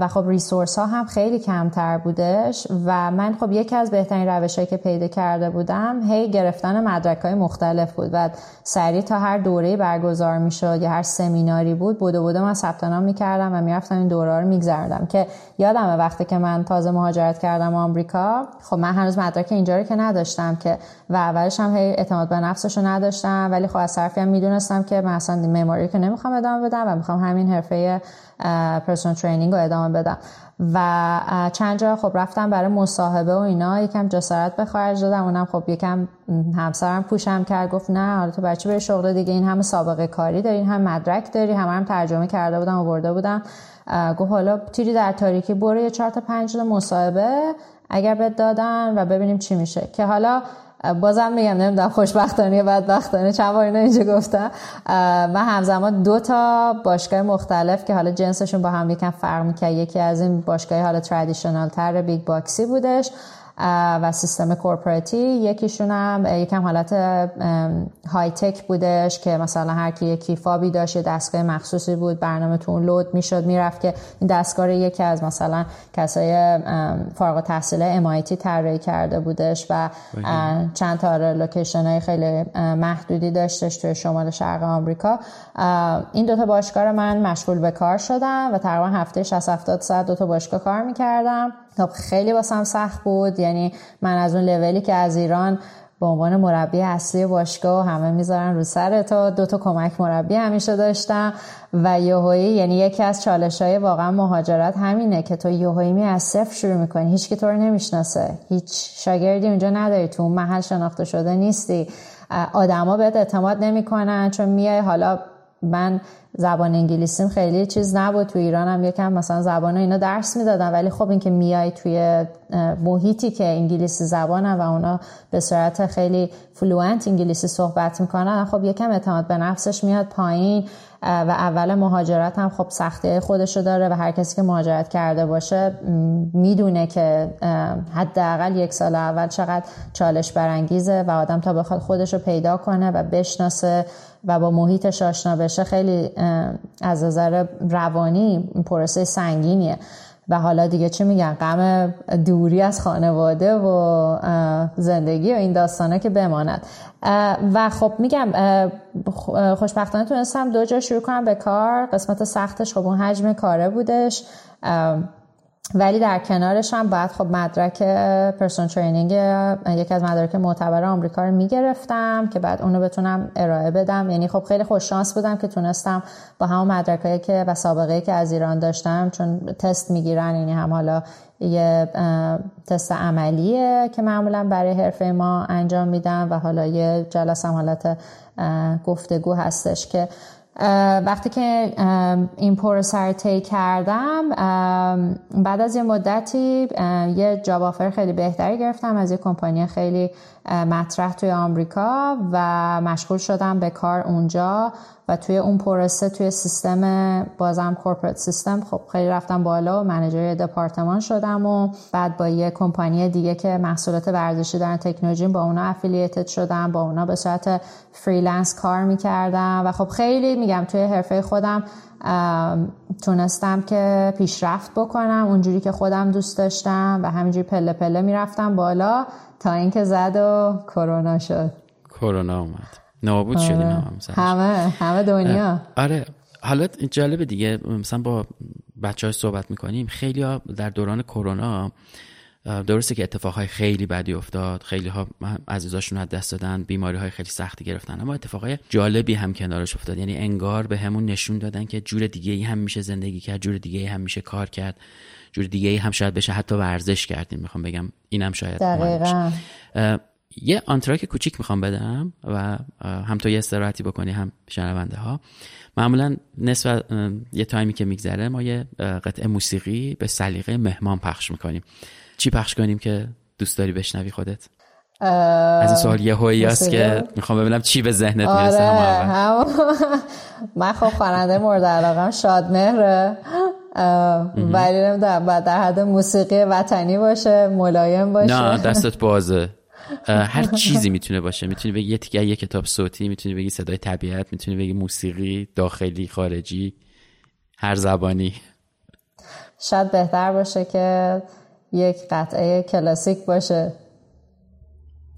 و خب resource ها هم خیلی کمتر بودش و من خب یکی از بهترین روش که پیدا کرده بودم هی گرفتن مدرک های مختلف بود و سریع تا هر دوره برگزار می‌شد یا هر سمیناری بود بوده بوده من ثبت نام می‌کردم و می‌رفتم این دوره رو می‌گذروندم که یادمه وقتی که من تازه مهاجرت کردم آمریکا خب من هنوز مدرک اینجا رو که نداشتم که و اولش هم هی اعتماد به نفسش رو نداشتم ولی خب از طرفی هم می‌دونستم که من اصلا معماری که نمی‌خوام ادامه بدم و می‌خوام همین حرفه پرسونال ترینینگ رو ادامه بدم. و چند جا خب رفتم برای مصاحبه و اینا. یکم جسارت به خارج دادم. اونم خب یکم همسرم پوشم کرد. گفت نه حالا تو بچه به شغل دیگه. این همه سابقه کاری داری. این هم مدرک داری. همه هم ترجمه کرده بودم و برده بودم گفت حالا تیری در تاریکی برو یه چهار تا پنج مصاحبه اگر بهت دادن و ببینیم چی میشه. که حالا بازم میگم نمی‌دونم خوشبختانه یا بدبختانه چند بار اینو اینجا گفتم. من همزمان دو تا باشگاه مختلف که حالا جنسشون با هم یکم فرق می‌کرد. یکی از این باشگاه حالا traditional تر big box ی بودش. و سیستم corporate ی. یکیشون هم یکم حالت high-tech بودش که مثلا هر کی یه key fob ی داشت دستگاه مخصوصی بود برنامه تو اون load می‌شد می‌رفت که این دستگاه یکی از مثلا کسای فارغ التحصیل MIT طراحی کرده بودش و چند تا لوکیشن های خیلی محدودی داشتش توی شمال شرق آمریکا. این دوتا باشگاه من مشغول به کار شدم و تقریبا هفته 60 70 ساعت دوتا باشگاه کار می‌کردم. خیلی واسم سخت بود. یعنی من از اون لولی که از ایران به عنوان مربی اصلی باشگاه همه می‌ذارن رو سر تا دو تا کمک مربی همیشه داشتم. و یهویی یعنی یکی از چالش های واقعا مهاجرت همینه که تو یهویی میای از صفر شروع می‌کنی. هیچکی تو رو نمی‌شناسه. هیچ شاگردی اونجا نداری. تو اون محل شناخته شده نیستی. آدما بهت اعتماد نمی‌کنن چون میای حالا من زبان انگلیسیم خیلی چیز نبود. تو ایران هم یکم مثلا زبان اینا درس می‌دادن ولی خب اینکه میای توی محیطی که انگلیسی زبانه و اونا به صورت خیلی fluent انگلیسی صحبت می‌کنن خب یکم اعتماد به نفسش میاد پایین و اول مهاجرت هم خب سختی خودشو داره و هر کسی که مهاجرت کرده باشه می‌دونه که حداقل یک سال اول چقدر چالش برانگیزه و آدم تا بخواد خودشو پیدا کنه و بشناسه و با محیطش آشنا بشه خیلی از نظر روانی پروسه سنگینیه. و حالا دیگه چی میگن؟ غم دوری از خانواده و زندگی و این داستانه که بماند. و خب میگم خوشبختانه تونستم دو جا شروع کنم به کار. قسمت سختش خب اون حجم کاره بودش. ولی در کنارش هم باید خب مدرک پرسون ترینینگ یکی از مدارک معتبر آمریکا رو می‌گرفتم که بعد اونو بتونم ارائه بدم. یعنی خب خیلی خوش شانس بودم که تونستم با همون مدرکایی که و سابقه که از ایران داشتم چون تست می‌گیرن یعنی هم حالا یه تست عملیه که معمولا برای حرفه ما انجام میدم و حالا یه جلسه حالت گفتگو هستش که وقتی که این پروسه رو طی کردم بعد از یه مدتی یه جاب آفر خیلی بهتری گرفتم از یه کمپانی خیلی مطرح توی آمریکا و مشغول شدم به کار اونجا. و توی اون پروسه توی سیستم بازم کورپرات سیستم خب خیلی رفتم بالا و منیجر دپارتمان شدم و بعد با یه کمپانی دیگه که محصولات ورزشی دارن تکنولوژی با اونا افیلیتد شدم با اونا به صورت freelance کار می‌کردم و خب خیلی میگم توی حرفه خودم تونستم که پیشرفت بکنم اونجوری که خودم دوست داشتم و همینجوری پله پله می‌رفتم بالا تا اینکه زد و کرونا شد. کرونا اومد. نابود شدیم هم همه همه دنیا. آره. حالا جالب دیگه مثلا با بچه ها صحبت می‌کنیم. خیلی ها در دوران کرونا درسته که اتفاقهای خیلی بدی افتاد. خیلی ها عزیزاشون از دست دادن بیماری های خیلی سختی گرفتن. اما اتفاقهای جالبی هم کنارش افتاد. یعنی انگار به همون نشون دادن که جور دیگه ای هم میشه زندگی کرد جور دیگه ای هم میشه کار کرد جور دیگه ای هم شاید بشه حتی ورزش کردیم. می‌خوام بگم اینم شاید یه آنتراک کوچیک می‌خوام بدم و هم تو یه استراحتی بکنی هم شنونده ها معمولا نصف یه تایمی که میگذره ما یه قطعه موسیقی به سلیقه مهمان پخش می‌کنیم. چی پخش کنیم که دوست داری بشنوی خودت؟ از این سوال یه هایی هست که می‌خوام ببینم چی به ذهنت آره می‌رسه. هم من خب خواننده مورد علاقم شادمهره. ولی نمی‌دونم باید در حد موسیقی وطنی باشه ملایم باشه. نه دستت بازه. هر چیزی می‌تونه باشه. می‌تونی بگی یه تیکه یه کتاب صوتی می‌تونی بگی صدای طبیعت می‌تونی بگی موسیقی داخلی خارجی هر زبانی. شاید بهتر باشه که یک قطعه کلاسیک باشه.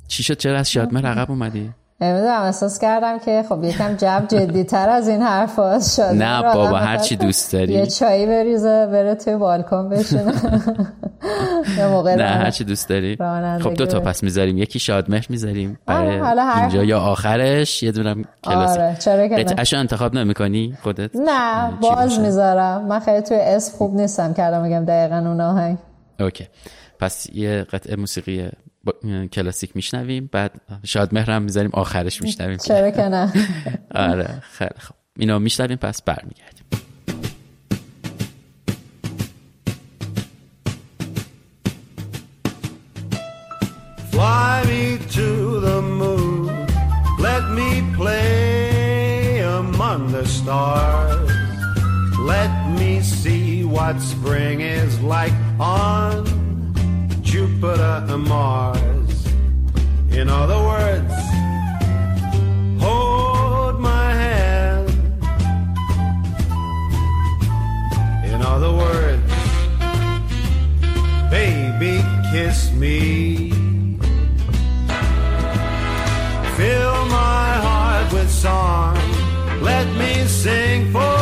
چی شد؟ چرا از شادمه رقب اومدی؟ نمی‌دونم احساس کردم که خب یکم جب جدی تر از این حرف هاست شد نه بابا هر چی دوست داری. یه چایی بریزه بره توی بالکن بشینه. نه هر چی دوست داری. خب دو تا پس می‌ذاریم. یکی شادمهر می‌ذاریم. برای اینجا یا آخرش. یه دونم آره چرا که قطعهشو انتخاب نمی کنی خودت؟ نه باز می‌ذارم. من خیلی توی اسم خوب نیستم کردم میگم دقیقا اون آهنگ اوکی. پس یه قطعه موسیقی کلاسیک میشنویم. بعد شاید مهرم می‌ذاریم آخرش میشنویم. چرا که نه. آره خیلی خب اینا میشنویم پس برمیگردیم. Fly me to the moon, let me play among the stars. Let me see what spring is like on Jupiter and Mars. In other words, hold my hand. In other words, baby, kiss me. Fill my heart with song. Let me sing forevermore.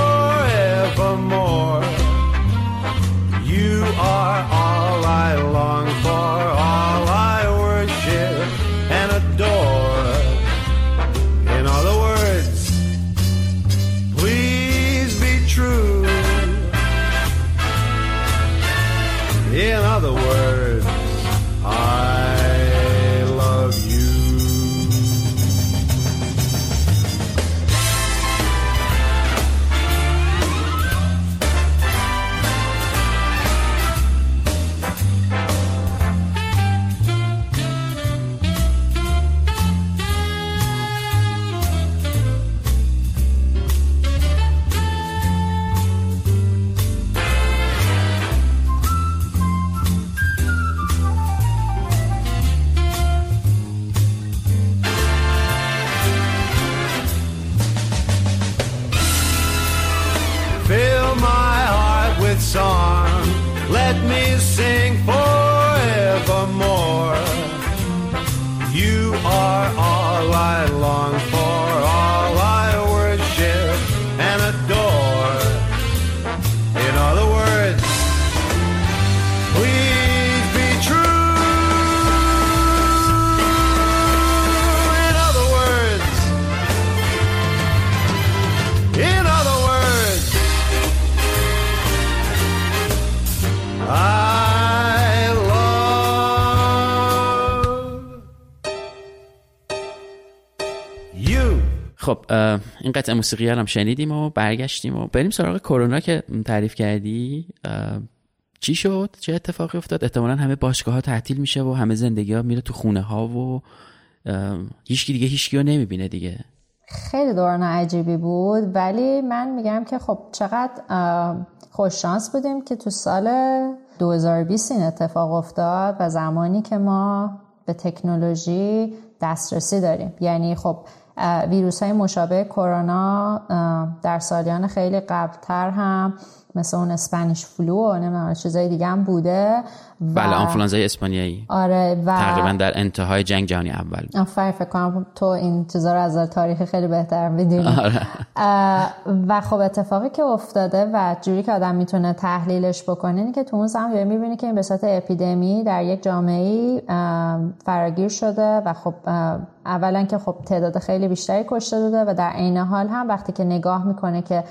قطعه موسیقی هم شنیدیم و برگشتیم و بریم سراغ کرونا که تعریف کردی. چی شد؟ چه اتفاقی افتاد؟ احتمالا همه باشگاه ها تعطیل میشه و همه زندگی ها میره تو خونه ها و هیچکی دیگه هیچکی رو نمی‌بینه دیگه. خیلی دوران عجیبی بود ولی من میگم که خب چقدر اه، خوششانس بودیم که تو سال 2020 این اتفاق افتاد و زمانی که ما به تکنولوژی دسترسی داریم. یعنی خب ویروس های مشابه کرونا در سالیان خیلی قبلتر هم مثل اون اسپانیش فلو و نمی‌دونم چیزای دیگه هم بوده و بله آنفلانزای اسپانیایی. آره و تقریبا در انتهای جنگ جهانی اول. آفرین فکر کنم تو این چیزا رو از تاریخ خیلی بهتر می‌دونی. آره. و خب اتفاقی که افتاده و جوری که آدم می‌تونه تحلیلش بکنه اینه که تو اون زمان می‌بینی که این به صورت اپیدمی در یک جامعه فراگیر شده و خب اولا که خب تعداد خیلی بیشتری کشته داده و در عین حال هم وقتی که نگاه می‌کنه که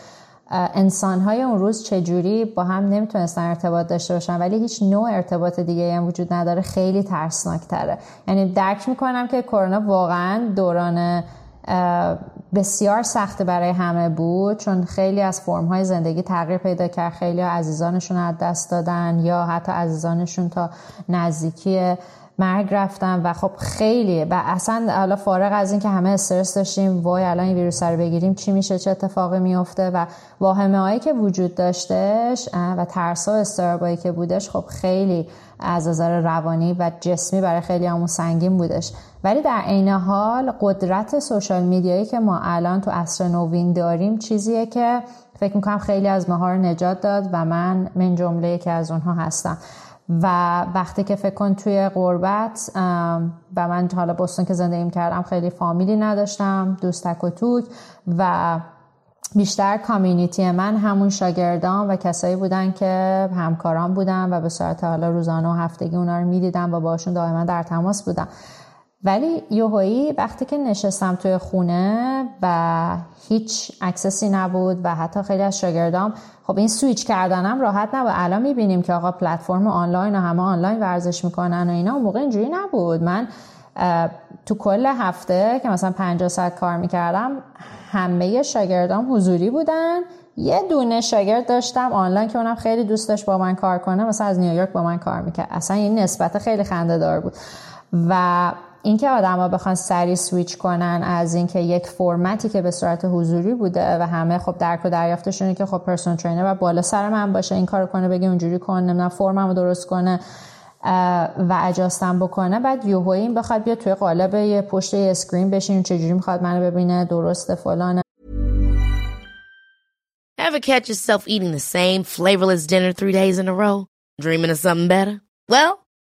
انسان های اون روز چجوری با هم نمی‌تونستن ارتباط داشته باشن ولی هیچ نوع ارتباط دیگه هم وجود نداره. خیلی ترسناک تره یعنی درک می‌کنم که کرونا واقعا دوران بسیار سخت برای همه بود چون خیلی از فرم های زندگی تغییر پیدا کرد. خیلی عزیزانشون از دست دادن یا حتی عزیزانشون تا نزدیکی مرگ رفتن و خب خیلی و اصلا حالا فارغ از این که همه استرس داشتیم وای الان این ویروس رو بگیریم چی میشه چه اتفاقی میفته؟ و واهمه هایی که وجود داشتش و ترس و استرابایی که بودش خب خیلی از نظر روانی و جسمی برای خیلی همون سنگین بودش. ولی در عین حال قدرت سوشال میدیایی که ما الان تو عصر نوین داریم چیزیه که فکر می‌کنم خیلی از ماها رو نجات داد و من من جمله یکی از اونها هستم. و وقتی که فکر کن توی غربت ام، و من حالا بستون که زندگی کردم خیلی فامیلی نداشتم دوست تک و توک و بیشتر کامیونیتی من همون شاگردان و کسایی بودن که همکاران بودن و به صورت حالا روزانه و هفتگی اونا رو می‌دیدم و باشون دائما در تماس بودم. ولی یوهایی وقتی که نشستم توی خونه و هیچ اکسسی نبود و حتی خیلی از شاگردام خب این سویچ کردنم راحت نبود. الان می‌بینیم که آقا پلتفرم آنلاین و همه آنلاین ورزش می‌کنن و اینا. اون موقع اینجوری نبود. من تو کل هفته که مثلا 50 ساعت کار می‌کردم همه شاگردام حضوری بودن. یه دونه شاگرد داشتم آنلاین که اونم خیلی دوست داشت با من کار کنه مثلا از نیویورک با من کار می‌کرد. اصلا این نسبت خیلی خنده دار بود. و اینکه آدما بخوان سری سویچ کنن از اینکه یک فرمتی که به صورت حضوری بوده و همه خب درک و دریافتشونه که خب personal trainer و بالا سر من باشه این کارو کنه بگه اونجوری کن نمی‌دونم فرممو درست کنه و اجاستم بکنه بعد یوهویی این بخواد بیا توی قالب یه پشت یه اسکرین بشین چجوری می‌خواد منو ببینه درسته فلانه Ever catch yourself eating the same flavorless dinner three days in a row? Dreaming of something better? Well,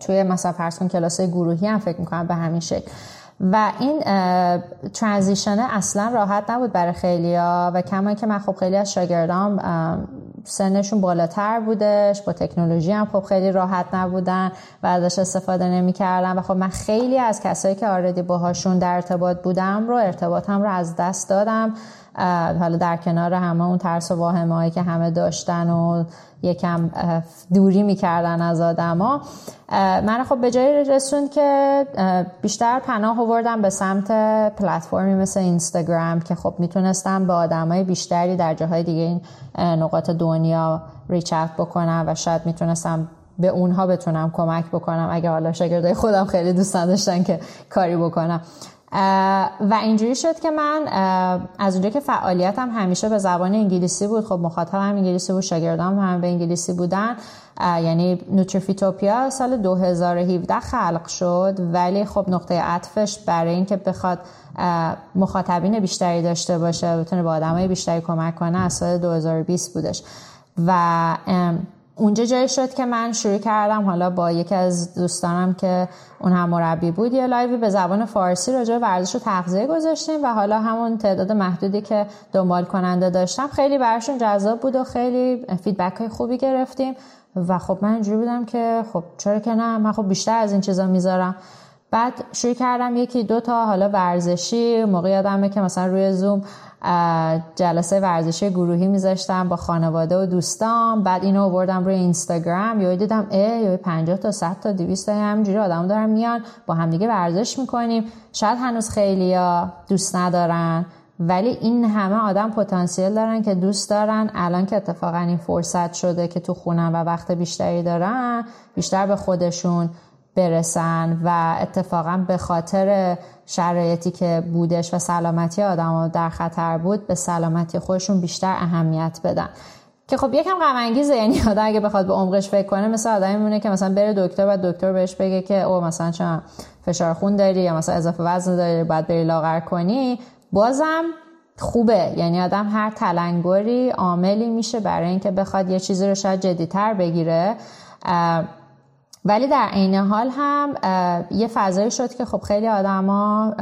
توی مثلا فرض کن کلاس گروهی هم فکر می‌کنم به همین شکل. و این ترانزیشن اصلا راحت نبود برای خیلی ها و کما که من خب خیلی از شاگردام ام، سنشون بالاتر بودش با تکنولوژی هم خب خیلی راحت نبودن و ازش استفاده نمی‌کردن. و خب من خیلی از کسایی که آردی باهاشون در ارتباط بودم رو ارتباطم رو از دست دادم. حالا در کنار همه اون ترس و واهمه که همه داشتن و یکم دوری می‌کردن از آدما. من خب به جایی رسوند که بیشتر پناه آوردم به سمت پلتفرمی مثل اینستاگرام که خب می‌تونستم به آدمای بیشتری در جاهای دیگه این نقاط دنیا ریچ بکنم و شاید می‌تونستم به اونها بتونم کمک بکنم. اگه حالا شاگردای خودم خیلی دوست داشتن که کاری بکنم. و اینجوری شد که من از اونجا که فعالیتم همیشه به زبان انگلیسی بود. خب مخاطبم انگلیسی بود شاگردام هم به انگلیسی بودن. یعنی نوتریفیتوپیا سال 2017 خلق شد. ولی خب نقطه عطفش برای اینکه بخواد مخاطبین بیشتری داشته باشه بتونه با آدمای بیشتری کمک کنه از سال 2020 بودش. و اونجا جایی شد که من شروع کردم. حالا با یکی از دوستانم که اون هم مربی بود یه live ی به زبان فارسی راجع به ورزش و تغذیه گذاشتیم و حالا همون تعداد محدودی که دنبال کننده داشتم خیلی براشون جذاب بود و خیلی feedback های خوبی گرفتیم و خب من اینجوری بودم که خب چرا که نه من خب بیشتر از این چیزا می‌ذارم. بعد شروع کردم یکی دو تا حالا ورزشی موقع یادمه که مثلا روی زوم جلسه ورزشی گروهی میذاشتم با خانواده و دوستان بعد اینو آوردم روی اینستاگرام. یا دیدم ای یا 50 تا 100 تا 200 تا همینجوری آدم دارن میان با همدیگه ورزش می‌کنیم. شاید هنوز خیلیا دوست ندارن ولی این همه آدم پتانسیل دارن که دوست دارن. الان که اتفاقا این فرصت شده که تو خونم و وقت بیشتری دارن بیشتر به خودشون برسن و اتفاقا به خاطر شرایطی که بودش و سلامتی آدم در خطر بود به سلامتی خودشون بیشتر اهمیت بدن. که خب یکم غم انگیزه یعنی آدم اگه بخواد به عمقش فکر کنه مثل آدمی میمونه که مثلا بره دکتر و دکتر بهش بگه که او مثلا چون فشار خون داری یا مثلا اضافه وزن داری باید بری لاغر کنی. بازم خوبه. یعنی آدم هر تلنگری عاملی میشه برای اینکه بخواد یه چیزی رو شاید جدیتر بگیره. ولی در عین حال هم یه فضایی شد که خب خیلی آدما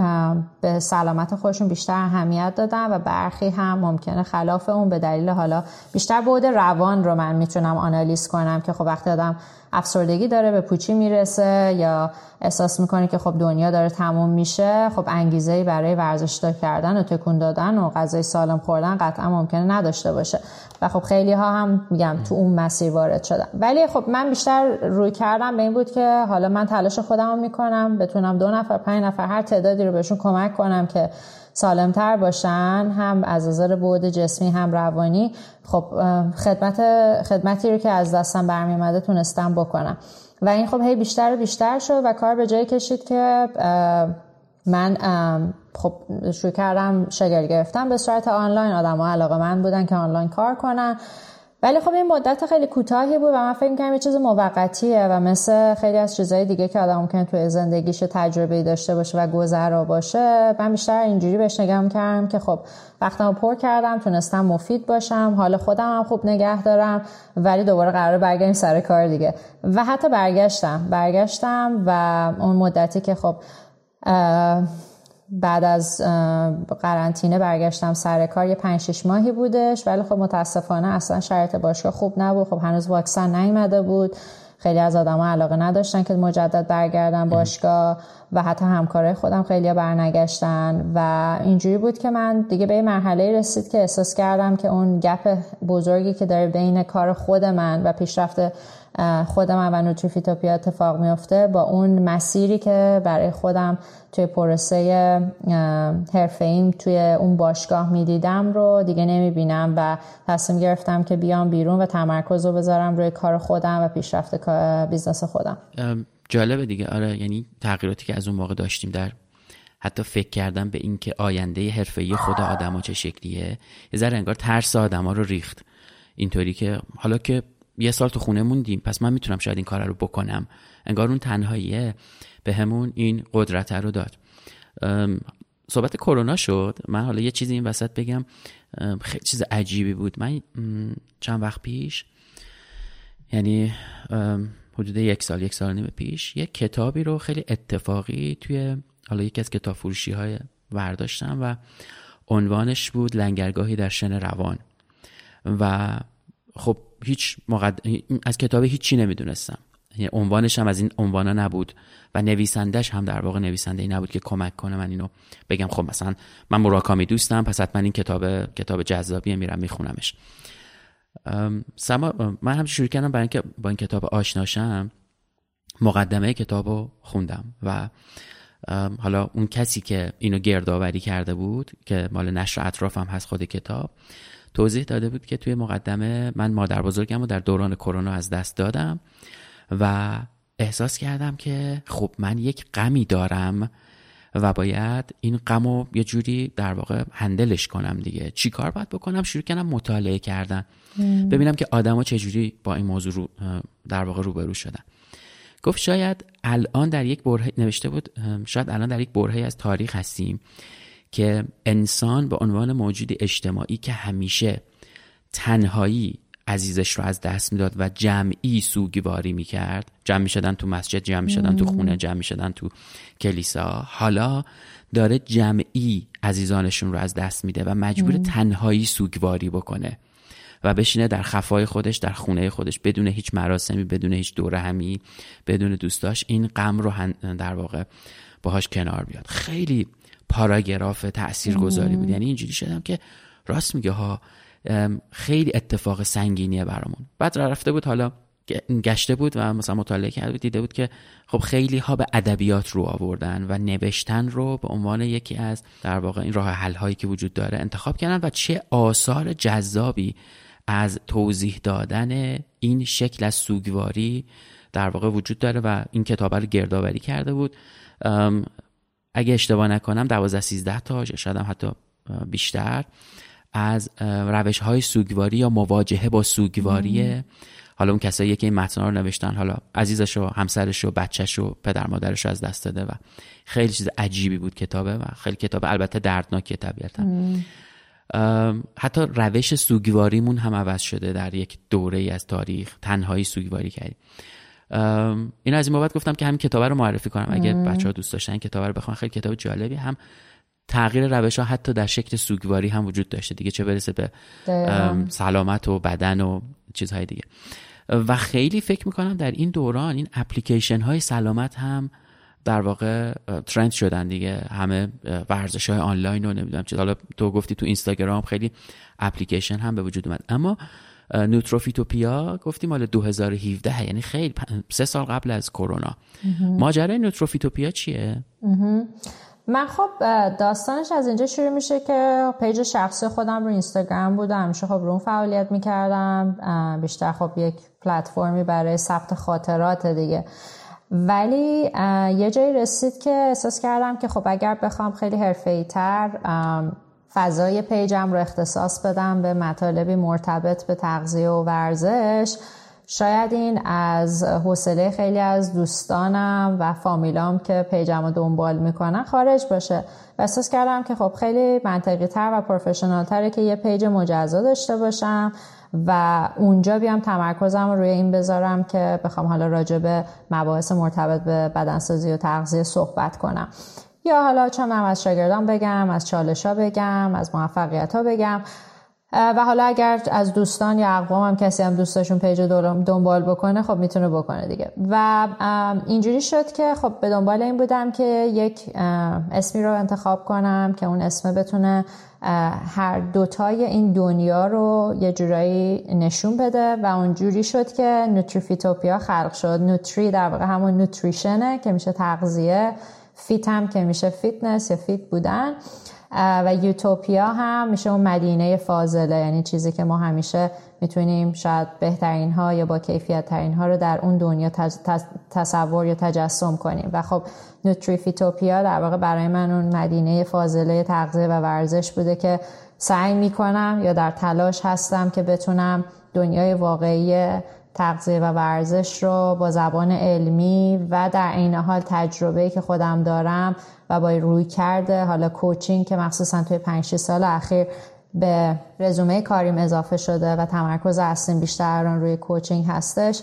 به سلامت خودشون بیشتر اهمیت دادن و برخی هم ممکنه خلاف اون به دلیل حالا بیشتر بود روان رو من می‌تونم آنالیز کنم که خب وقتی آدم افسردگی داره به پوچی می‌رسه یا احساس می‌کنه که خب دنیا داره تموم میشه خب انگیزه برای ورزش کردن و تکون دادن و غذای سالم خوردن قطعا ممکنه نداشته باشه. و خب خیلی ها هم میگم تو اون مسیر وارد شدن. ولی خب من بیشتر روی کردم به این بود که حالا من تلاش خودم رو می‌کنم بتونم دو نفر پنج نفر هر تعدادی رو بهشون کمک کنم که سالمتر باشن هم از نظر بود جسمی هم روانی. خب خدمت خدمتی رو که از دستم برمی تونستم بکنم. و این خب هی بیشتر و بیشتر شد و کار به جایی کشید که من خب شروع کردم شگرد گرفتم به صورت آنلاین آدم ها علاقه من بودن که آنلاین کار کنن. ولی خب این مدت خیلی کوتاهی بود و من فکر می‌کنم یه چیز موقتیه و مثل خیلی از چیزهای دیگه که آدم ممکنه توی زندگیش تجربه داشته باشه و گذرا باشه من بیشتر اینجوری بهش نگاه کردم که خب وقتمو پر کردم تونستم مفید باشم حال خودم هم خوب نگه دارم ولی دوباره قرار برگردیم سر کار دیگه. و حتی برگشتم برگشتم و اون مدتی که خب بعد از قرنطینه برگشتم سر کار یه پنج شش ماهی بودش. ولی خب متاسفانه اصلا شرایط باشگاه خوب نبود. خب هنوز واکسن نیومده بود. خیلی از آدم علاقه نداشتن که مجدد برگردن باشگاه و حتی همکارای خودم خیلی برنگشتن و اینجوری بود که من دیگه به یه مرحله رسید که احساس کردم که اون گپ بزرگی که داره بین کار خود من و پیشرفت خود من و Nutrifitopia اتفاق میفته با اون مسیری که برای خودم توی پروسه حرفه ایم توی اون باشگاه می‌دیدم رو دیگه نمی‌بینم و تصمیم گرفتم که بیام بیرون و تمرکز رو بذارم روی کار خودم و پیشرفت business خودم. جالبه دیگه. آره یعنی تغییراتی که از اون موقع داشتیم در حتی فکر کردم به اینکه آینده حرفه‌ای خود آدما چه شکلیه یه ذره انگار ترس آدما رو ریخت. اینطوری که حالا که یه سال تو خونه موندیم. پس من می‌تونم شاید این کار رو بکنم. انگار اون تنهاییه. به همون این قدرت رو داد. صحبت کرونا شد. من حالا یه چیزی این وسط بگم. خیلی چیز عجیبی بود. من چند وقت پیش یعنی حدود یک سال یک سال نیم پیش یه کتابی رو خیلی اتفاقی توی حالا یکی از کتاب فروشی های ورداشتم و عنوانش بود لنگرگاهی در شن روان. و خب هیچ مقد... از کتاب هیچی نمی‌دونستم. یعنی عنوانش هم از این عنوانا نبود و نویسندش هم در واقع نویسنده ای نبود که کمک کنه من اینو بگم. خب مثلا من مراکامی دوستم پس حتما این کتاب کتاب جذابیه میرم میخونمش. سما من هم شروع کردم برای اینکه با این کتاب آشناشم مقدمه کتاب رو خوندم و حالا اون کسی که اینو گردآوری کرده بود که مال نشر اطراف هم هست خود کتاب توضیح داده بود که توی مقدمه من مادر بزرگم رو در دوران کرونا از دست دادم و احساس کردم که خب من یک غمی دارم و باید این غم رو یه جوری در واقع هندلش کنم دیگه. چی کار باید بکنم؟ شروع کردم مطالعه کردن. ببینم که آدما چجوری با این موضوع رو در واقع روبرو شدن. گفت شاید الان در یک بره نوشته بود شاید الان در یک برهه از تاریخ هستیم. که انسان به عنوان موجود اجتماعی که همیشه تنهایی عزیزش رو از دست می‌داد و جمعی سوگواری می‌کرد جمع می‌شدن تو مسجد جمع می‌شدن تو خونه جمع می‌شدن تو کلیسا. حالا داره جمعی عزیزانشون رو از دست میده و مجبور تنهایی سوگواری بکنه و بشینه در خفای خودش در خونه خودش بدون هیچ مراسمی بدون هیچ دوره همی بدون دوستاش این غم رو در واقع باهاش کنار بیاد. خیلی پاراگراف تأثیر گذاری بود یعنی اینجوری شدم که راست میگه ها خیلی اتفاق سنگینیه برامون. بعد رفته بود حالا گشته بود و مثلا مطالعه کرده بود دیده بود که خب خیلی ها به ادبیات رو آوردن و نوشتن رو به عنوان یکی از در واقع این راه حل هایی که وجود داره انتخاب کردن و چه آثار جذابی از توضیح دادن این شکل از سوگواری در واقع وجود داره و این کتاب رو گردآوری کرده بود. اگه اشتباه نکنم 12 13 تا شاید هم حتی بیشتر از روش های سوگواری یا مواجهه با سوگواری حالا اون کسایی که این متنها رو نوشتن حالا عزیزش و همسرش و بچهش و پدر مادرش رو از دست داده و خیلی چیز عجیبی بود کتابه و خیلی کتاب البته دردناکه طبیعتا. حتی روش سوگواریمون هم عوض شده در یک دوره از تاریخ تنهایی سوگواری کردیم. این از این بابت گفتم که همین کتاب رو معرفی کنم. اگه بچه ها دوست داشتن کتاب رو بخوان خیلی کتاب جالبی. هم تغییر روش ها حتی در شکل سوگواری هم وجود داشته دیگه چه برسه به سلامت و بدن و چیزهای دیگه. و خیلی فکر می‌کنم در این دوران این اپلیکیشن های سلامت هم در واقع ترند شدن دیگه. همه ورزش های آنلاین رو نمی‌دونم چه حالا تو گفتی تو اینستاگرام خیلی اپلیکیشن هم به وجود اومد. اما نوتروفیتوپیا گفتیم مال 2017 یعنی خیلی سه سال قبل از کرونا. ماجرای نوتروفیتوپیا چیه؟ من خب داستانش از اینجا شروع میشه که پیج شخصی خودم رو اینستاگرام بود همیشه خب رو اون فعالیت می‌کردم. بیشتر خب یک پلتفرمی برای ثبت خاطرات دیگه. ولی یه جایی رسید که احساس کردم که خب اگر بخوام خیلی حرفه‌ای تر فضای page م رو اختصاص بدم به مطالبی مرتبط به تغذیه و ورزش. شاید این از حوصله خیلی از دوستانم و فامیلام که page م رو دنبال می‌کنن خارج باشه. و احساس کردم که خب خیلی منطقی تر و professional تره که یه page مجزا داشته باشم و اونجا بیام تمرکزم روی این بذارم که بخوام حالا راجع به مباحث مرتبط به بدنسازی و تغذیه صحبت کنم. یا حالا چون از شاگردان بگم از چالش ها بگم از موفقیت ها بگم و حالا اگر از دوستان یا اقوام هم کسی هم دوستاشون پیج دنبال بکنه خب می‌تونه بکنه دیگه. و اینجوری شد که خب به دنبال این بودم که یک اسمی رو انتخاب کنم که اون اسم بتونه هر دوتای این دنیا رو یه جورایی نشون بده. و اونجوری شد که نوتریفیتوپیا خلق شد. نوتری در واقع همون نوتریشنه که میشه تغذیه. fit هم که میشه فیتنس یا fit بودن و یوتوپیا هم میشه اون مدینه فاضله. یعنی چیزی که ما همیشه می‌تونیم شاید بهترین ها یا با کیفیت ترین ها رو در اون دنیا تصور یا تجسم کنیم. و خب Nutrifitopia در واقع برای من اون مدینه فاضله تغذیه و ورزش بوده که سعی می‌کنم یا در تلاش هستم که بتونم دنیای واقعی تغذیه و ورزش رو با زبان علمی و در عین حال تجربه که خودم دارم و با روی کرده حالا کوچینگ که مخصوصا توی 5 سال اخیر به رزومه کاریم اضافه شده و تمرکز اصلیم بیشتر روی کوچینگ هستش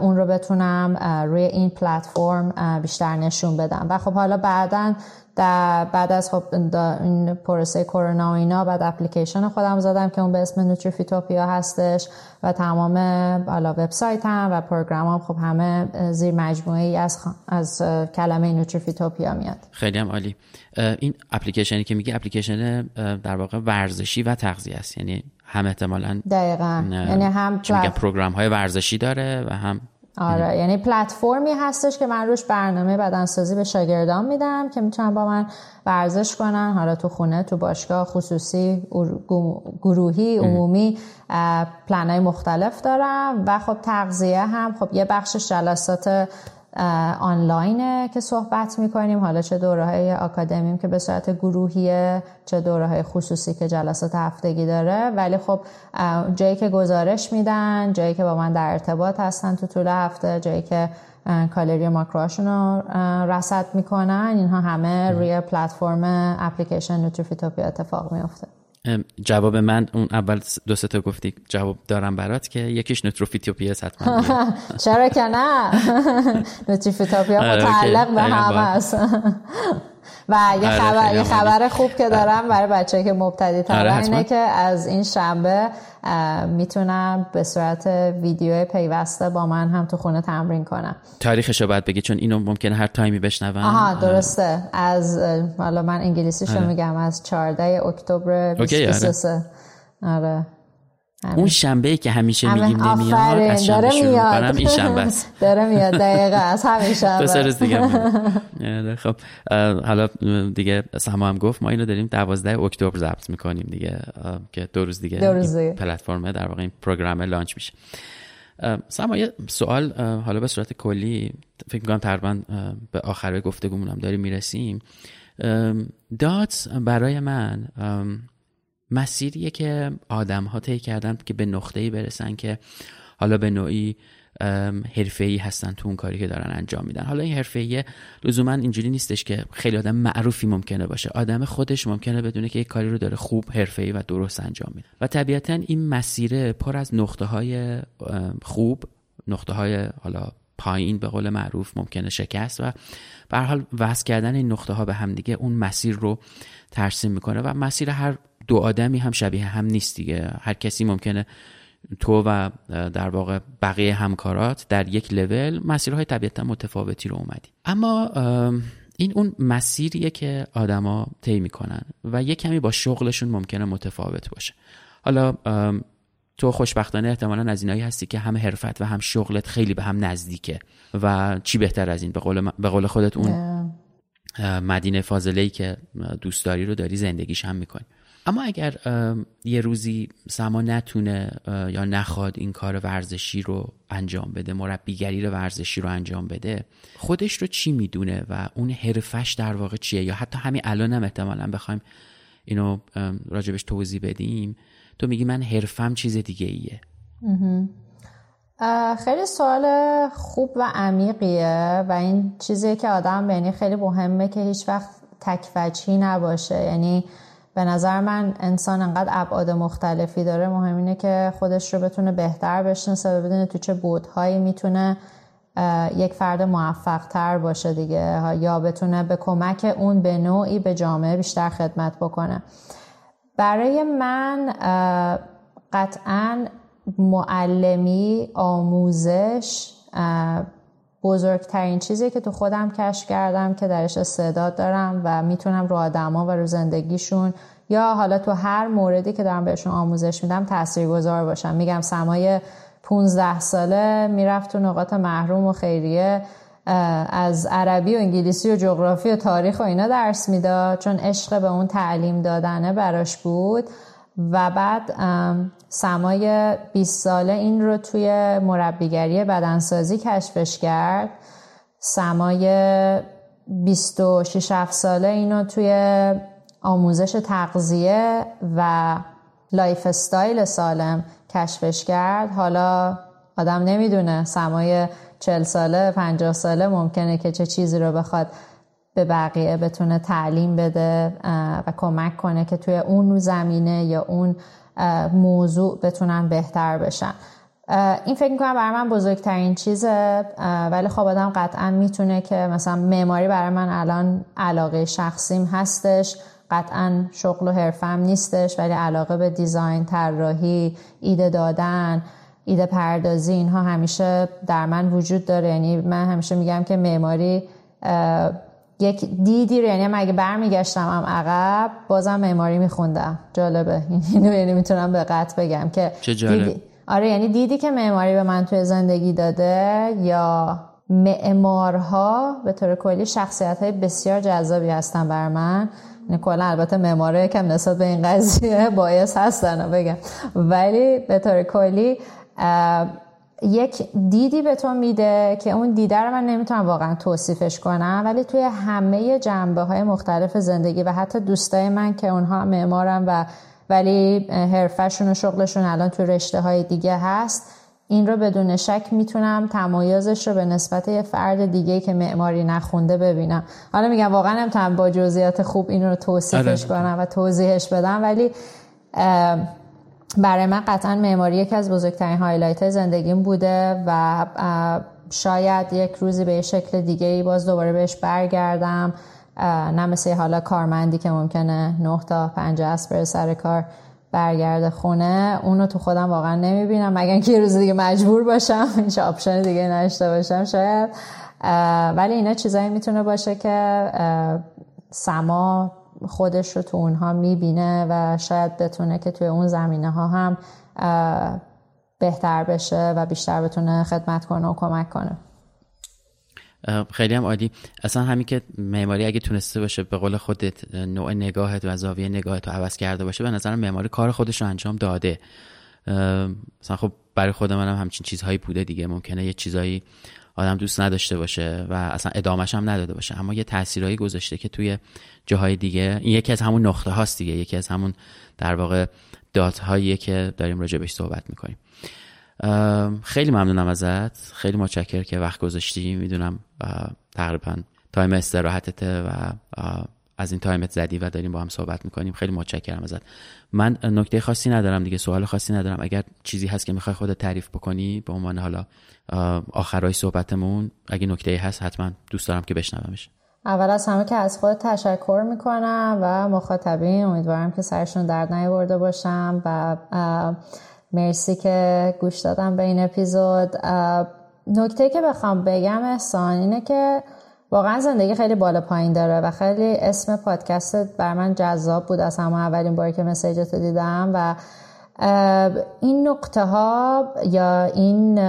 اون رو بتونم روی این پلتفرم بیشتر نشون بدم. و خب حالا بعدا در بعد از خب این پروسه کرونا و اینا بعد اپلیکیشن خودم زدم که اون به اسم نوتریفیتوپیا هستش و تمام حالا وبسایت هم و پروگرام هم خب همه زیر مجموعه ای از, از کلمه نوتریفیتوپیا میاد. خیلی هم عالی. این اپلیکیشنی که میگه اپلیکیشن در واقع ورزشی و تغذیه است. یعنی هم احتمالا دقیقا. یعنی هم پروگرام های ورزشی داره و هم آره یعنی پلتفرمی هستش که من روش برنامه بدنسازی به شاگردان میدم که می‌تونن با من ورزش کنن. حالا تو خونه تو باشگاه خصوصی گروهی عمومی پلنهای مختلف دارم. و خب تغذیه هم خب یه بخش جلسات آنلاینه که صحبت می‌کنیم. حالا چه دوره های آکادمیم که به صورت گروهیه چه دوره های خصوصی که جلسات هفتگی داره. ولی خب جایی که گزارش میدن جایی که با من در ارتباط هستن تو طول هفته جایی که کالری ماکروهاشون رو رصد می‌کنن اینها همه روی پلتفرم اپلیکیشن نوتریفیتوپیا اتفاق میفته جواب من اون اول دو تا گفتی جواب دارم برات که یکیش نوتروفیتوپیا حتما چرا که نه؟ نوتروفیتوپیا آره، متعلق به همه است. و یه آره، خبر یه خبر خوب که دارم برای بچه که مبتدی تر. آره، اینه. که از این شنبه می‌تونم به صورت ویدیو پیوسته با من هم تو خونه تمرین کنم. تاریخش رو باید بگی چون اینو ممکنه هر تایمی بشنون آها درسته. از حالا من انگلیسیشو آره. میگم از 14 اکتبر اوکی، آره. 2023 آره. اون شنبه ای که همیشه همه میگیم نمیاد از شنبه داره شروع میاد. کنم این شنبه است. داره میاد دقیقه از همین دو سه شنبه. روز دیگه آره، خب حالا دیگه سما هم گفت ما اینو داریم 12 اکتبر ضبط می‌کنیم دیگه که دو روز دیگه دو روز دیگه. پلتفرم در واقع این پروگرام لانچ میشه. سما یه سوال حالا به صورت کلی فکر می‌کنم تقریبا به آخر گفتگومون هم داریم می‌رسیم. دات برای من مسیریه که آدم ها طی کردن که به نقطه‌ای برسن که حالا به نوعی حرفه‌ای هستن تو اون کاری که دارن انجام میدن. حالا این حرفه‌ای لزوما اینجوری نیستش که خیلی آدم معروفی ممکنه باشه. آدم خودش ممکنه بدونه که یک کاری رو داره خوب حرفه‌ای و درست انجام میده. و طبیعتا این مسیره پر از نقطه های خوب نقطه های حالا پایین به قول معروف ممکنه شکست و به حال وصل کردن این نقطه ها به هم دیگه اون مسیر رو ترسیم می‌کنه و مسیر هر دو آدمی هم شبیه هم نیست دیگه. هر کسی ممکنه تو و در واقع بقیه همکارات در یک لول مسیرهای طبیعتا متفاوتی رو اومدی. اما این اون مسیریه که آدما طی می‌کنن و یه کمی با شغلشون ممکنه متفاوت باشه. حالا تو خوشبختانه احتمالا از اینایی هستی که هم حرفت و هم شغلت خیلی به هم نزدیکه و چی بهتر از این؟ به قول, به قول خودت اون مدینه فاضله که دوست داری رو داری زندگیش هم می‌کنی. اما اگر یه روزی سما نتونه یا نخواد این کار ورزشی رو انجام بده مربیگری رو ورزشی رو انجام بده خودش رو چی می‌دونه و اون حرفش در واقع چیه؟ یا حتی همین الان هم احتمالا بخوایم اینو راجبش توضیح بدیم. تو میگی من حرفم چیز دیگه ایه خیلی سوال خوب و عمیقیه و این چیزیه که آدم یعنی خیلی مهمه که هیچ وقت تکفچی نباشه. یعنی به نظر من انسان انقدر ابعاد مختلفی داره مهم اینه که خودش رو بتونه بهتر بشناسه و بدونه تو چه بودهایی می‌تونه یک فرد موفق تر باشه دیگه یا بتونه به کمک اون به نوعی به جامعه بیشتر خدمت بکنه. برای من قطعا معلمی آموزش بزرگترین چیزی که تو خودم کشف کردم که درش استعداد دارم و می‌تونم رو آدما و رو زندگیشون یا حالا تو هر موردی که دارم بهشون آموزش میدم تاثیرگذار باشم. میگم سمای 15 ساله می‌رفت تو نقاط محروم و خیریه از عربی و انگلیسی و جغرافی و تاریخ و اینا درس می‌داد چون عشق به اون تعلیم دادنه براش بود. و بعد سمای 20 ساله این رو توی مربیگری بدنسازی کشفش کرد. سمای 26 ساله اینو توی آموزش تغذیه و lifestyle سالم کشفش کرد. حالا آدم نمی‌دونه سمای 40 ساله 50 ساله ممکنه که چه چیزی رو بخواد به بقیه بتونه تعلیم بده و کمک کنه که توی اون زمینه یا اون موضوع بتونن بهتر بشن. این فکر می‌کنم برای من بزرگترین چیزه. ولی خب آدم قطعا می‌تونه که مثلا معماری برای من الان علاقه شخصیم هستش. قطعا شغل و حرفم نیستش ولی علاقه به دیزاین طراحی ایده دادن ایده پردازی اینها همیشه در من وجود داره. یعنی من همیشه میگم که معماری یک دیدی رو یعنی اگه برمیگشتم هم عقب بازم معماری میخوندم. جالبه. اینو یعنی می‌تونم به قطع بگم که چه جالب. دیدی آره یعنی دیدی که معماری به من توی زندگی داده یا معمارها به طور کلی شخصیت های بسیار جذابی هستن بر من. یعنی کلا البته معماره کم نسبت به این قضیه باعث هستن بگم. ولی به طور کلی یک دیدی به تو میده که اون دیده رو من نمی‌تونم واقعا توصیفش کنم ولی توی همه جنبه های مختلف زندگی و حتی دوستای من که اونها معمارن و ولی حرفشون و شغلشون الان تو رشته های دیگه هست این رو بدون شک می‌تونم تمایزش رو به نسبت یه فرد دیگه که معماری نخونده ببینم حالا میگم واقعا نمی‌تونم با جزئیات خوب این رو توصیفش آره. کنم و توضیحش بدم ولی برای من قطعا معماری یکی از بزرگترین هایلایت زندگیم بوده و شاید یک روزی به شکل دیگه ای باز دوباره بهش برگردم. نه مثل حالا کارمندی که ممکنه 9 تا 50 اسب بره سر کار برگرده خونه. اونو تو خودم واقعا نمی‌بینم. مگر اینکه یه روز دیگه مجبور باشم هیچ آپشن دیگه نشته باشم شاید. ولی اینا چیزایی می‌تونه باشه که سما خودش رو تو اونها می‌بینه و شاید بتونه که توی اون زمینه ها هم بهتر بشه و بیشتر بتونه خدمت کنه و کمک کنه. خیلی هم عالی. اصلا همین که معماری اگه تونسته باشه به قول خودت نوع نگاهت و زاویه نگاهت رو عوض کرده باشه به نظرم معماری کار خودش رو انجام داده. مثلا خب برای خود منم همچین چیزهایی بوده دیگه. ممکنه یه چیزهایی آدم دوست نداشته باشه و اصلا ادامش هم نداده باشه. اما یه تاثیرایی گذاشته که توی جاهای دیگه این یکی از همون نقطه هاست دیگه یکی از همون در واقع دات هاییه که داریم راجع بهش صحبت می‌کنیم. خیلی ممنونم ازت. خیلی متشکر که وقت گذاشتی. می‌دونم تقریبا time استراحتته و از این تایمت زدی و داریم با هم صحبت می‌کنیم. خیلی متشکرم ازت. من نکته خاصی ندارم دیگه سوال خاصی ندارم. اگر چیزی هست که می‌خوای خودت تعریف بکنی به عنوان حالا آخرای صحبتمون اگه نکته هست حتما دوست دارم که بشنومش. اول از همه که از خود تشکر می‌کنم و مخاطبین امیدوارم که سرشون درد نیاورده باشم و مرسی که گوش دادم به این اپیزود. نکته که بخوام بگم احسان اینه که واقعا زندگی خیلی بالا پایین داره و خیلی اسم پادکست بر من جذاب بود از همه اولین باری که مسیجتو دیدم و این نقطه ها یا این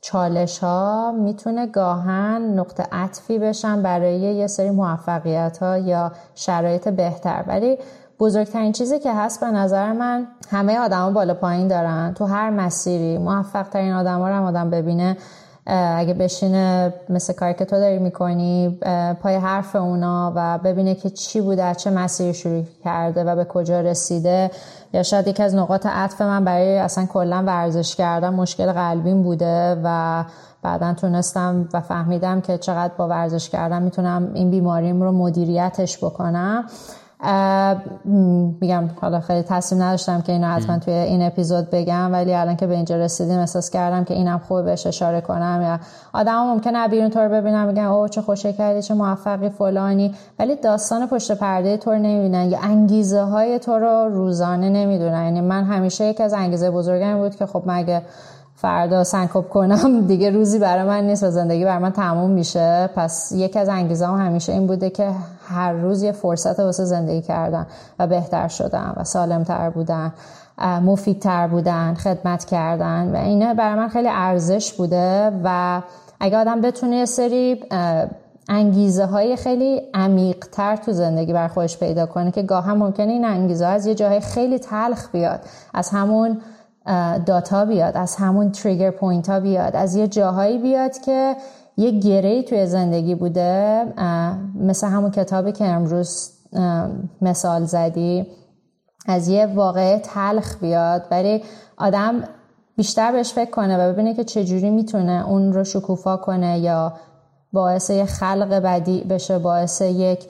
چالش ها می‌تونه گاهن نقطه عطفی بشن برای یه سری موفقیت ها یا شرایط بهتر. ولی بزرگترین چیزی که هست به نظر من همه آدما بالا پایین دارن. تو هر مسیری موفق ترین آدم ها رو هم آدم ببینه. اگه بشینه مثل کاری که تو داری می‌کنی پای حرف اونا و ببینه که چی بوده چه مسیری شروع کرده و به کجا رسیده. یا شاید یکی از نقاط عطف من برای اصلا کلا ورزش کردن مشکل قلبیم بوده و بعدا تونستم و فهمیدم که چقدر با ورزش کردن می‌تونم این بیماریم رو مدیریتش بکنم. میگم حالا خیلی تصمیم نداشتم که اینو حتما توی این اپیزود بگم ولی الان که به اینجا رسیدیم احساس کردم که اینم خوب بهش اشاره کنم. یا آدم ممکنه بیرون طور ببینم میگن او چه خوشه کردی چه موفقی فلانی. ولی داستان پشت پرده طور نمی‌بینن. یا انگیزه های تو رو روزانه نمی‌دونن. یعنی من همیشه یک از انگیزه بزرگم بود که خب مگه فردا سنکوب کنم دیگه روزی برای من نیست و زندگی برای من تموم میشه. پس یکی از انگیزه هم همیشه این بوده که هر روز یه فرصت واسه زندگی کردن و بهتر شدن و سالمتر بودن مفیدتر بودن خدمت کردن و اینه برای من خیلی ارزش بوده و اگه آدم بتونه یه سری انگیزه های خیلی عمیق تر تو زندگی بر خودش پیدا کنه که گاه هم ممکنه این انگیزه از یه جاهای خیلی تلخ بیاد از همون داتا بیاد از همون trigger point ها بیاد از یه جاهایی بیاد که یه گره توی زندگی بوده مثل همون کتابی که امروز مثال زدی از یه واقع تلخ بیاد ولی آدم بیشتر بهش فکر کنه و ببینه که چجوری می‌تونه اون رو شکوفا کنه یا باعث یه خلق بدی بشه باعث یک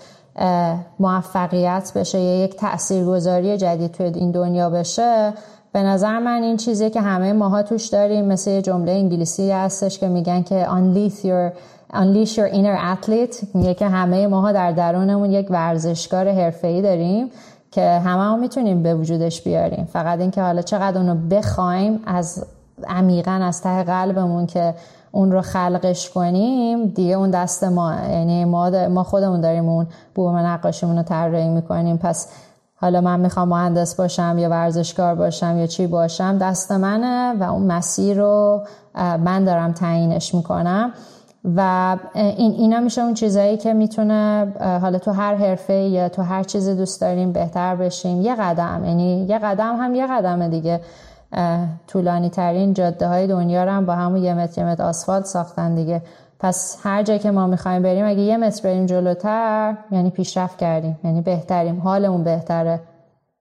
موفقیت بشه یا یک تاثیرگذاری جدید توی این دنیا بشه. به نظر من این چیزی که همه ماها توش داریم مثل یه جمله انگلیسی هستش که میگن که unleash your, unleash your inner athlete. میگه که همه ماها در درونمون یک ورزشکار حرفه‌ای داریم که همه هم می‌تونیم به وجودش بیاریم. فقط اینکه حالا چقدر اونو بخوایم از عمیقا از ته قلبمون که اون رو خلقش کنیم دیگه اون دست ما یعنی ما, خودمون داریم اون بوم نقاشیمون رو طراحی می‌کنیم. پس حالا من می‌خوام مهندس باشم یا ورزشکار باشم یا چی باشم دست منه و اون مسیر رو من دارم تعیینش می‌کنم. و این اینا میشه اون چیزایی که می‌تونه حالا تو هر حرفه یا تو هر چیزی دوست داریم بهتر بشیم. یه قدم یعنی یه قدم هم یه قدم دیگه. طولانی ترین جاده های دنیا رو هم با همون یه متر یه متر آسفالت ساختن دیگه. پس هر جا که ما می‌خوایم بریم اگه یه متر بریم جلوتر یعنی پیشرفت کردیم یعنی بهتریم حالمون بهتره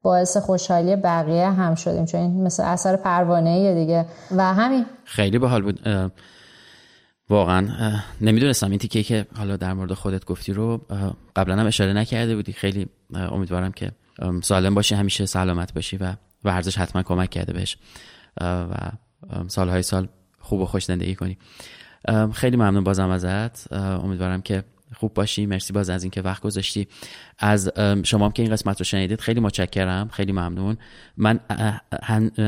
باعث خوشحالی بقیه هم شدیم چون این مثل اثر پروانه دیگه. و همین. خیلی باحال بود. واقعا نمی‌دونستم این تیکه که حالا در مورد خودت گفتی رو قبلا هم اشاره نکرده بودی. خیلی امیدوارم که سالم باشی همیشه سلامت باشی و ورزش حتما کمک کرده بهش. و سالهای سال خوب و خوش زندگی کنی. خیلی ممنون بازم ازت. امیدوارم که خوب باشی. مرسی باز از اینکه وقت گذاشتی. از شما هم که این قسمت رو شنیدید خیلی متشکرم. خیلی ممنون. من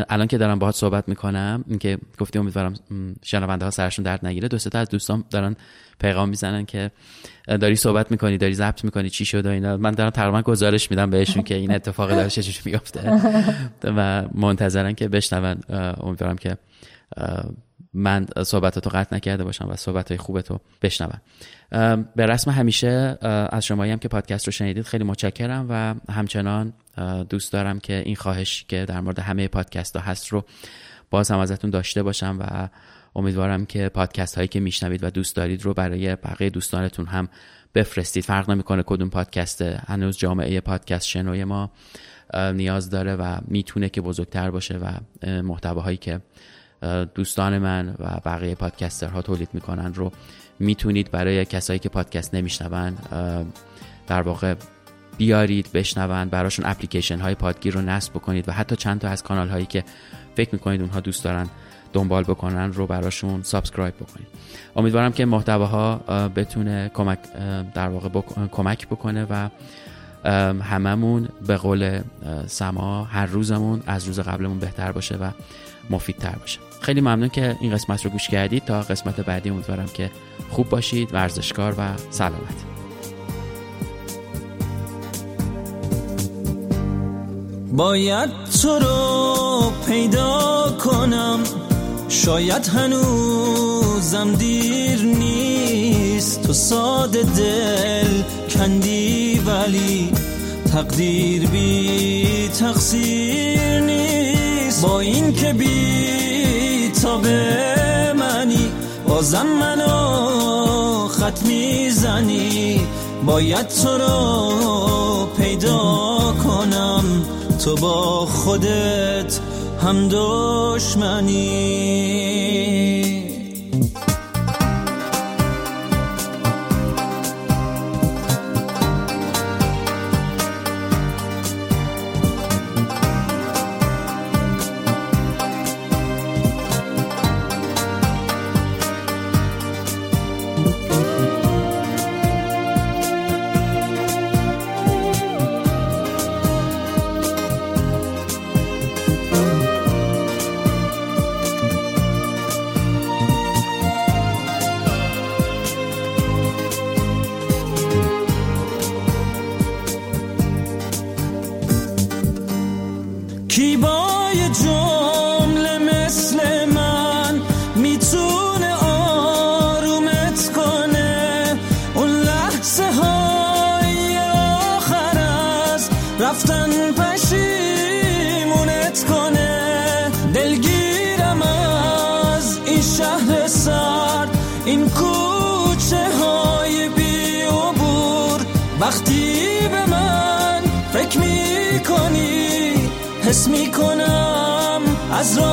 الان که دارم باهات صحبت می‌کنم اینکه گفتی امیدوارم شنونده ها سرشون درد نگیره. دو تا از دوستان دارن پیغام می‌زنن که داری صحبت می‌کنی داری ضبط می‌کنی چی شده اینا. من دارم تقریبا گزارش میدم بهشون که این اتفاق داره چجوری میفته و منتظرن که بشنون. امیدوارم که من صحبتاتو قطع نکرده باشم و صحبت های خوبتو بشنوم. به رسم همیشه از شمایی هم که پادکست رو شنیدید خیلی متشکرم و همچنان دوست دارم که این خواهش که در مورد همه پادکست ها هست رو باز هم ازتون داشته باشم و امیدوارم که پادکست هایی که میشنوید و دوست دارید رو برای بقیه دوستانتون هم بفرستید. فرق نمی‌کنه کدوم پادکسته هنوز جامعه پادکست شنوی ما نیاز داره و می‌تونه که بزرگتر باشه و محتواهایی که دوستان من و بقیه پادکسترها تولید می‌کنن رو می‌تونید برای کسایی که پادکست نمیشنون در واقع بیارید بشنون براشون اپلیکیشن های پادگیر رو نصب بکنید و حتی چند تا از کانال هایی که فکر می‌کنید اونها دوست دارن دنبال بکنن رو براشون subscribe بکنید. امیدوارم که محتواها بتونه کمک در واقع کمک بکنه و هممون به قول سما هر روزمون از روز قبلمون بهتر باشه و مفیدتر باشه. خیلی ممنون که این قسمت رو گوش کردید. تا قسمت بعدی امیدوارم که خوب باشید ورزشکار و سلامت. باید تو رو پیدا کنم. شاید هنوزم دیر نیست. تو ساده دل کندی ولی تقدیر بی تقصیر نیست. با این که بی تا به منی بازم منو خط می‌زنی. باید تو رو پیدا کنم. تو با خودت هم دشمنی. حس می‌کنم از راه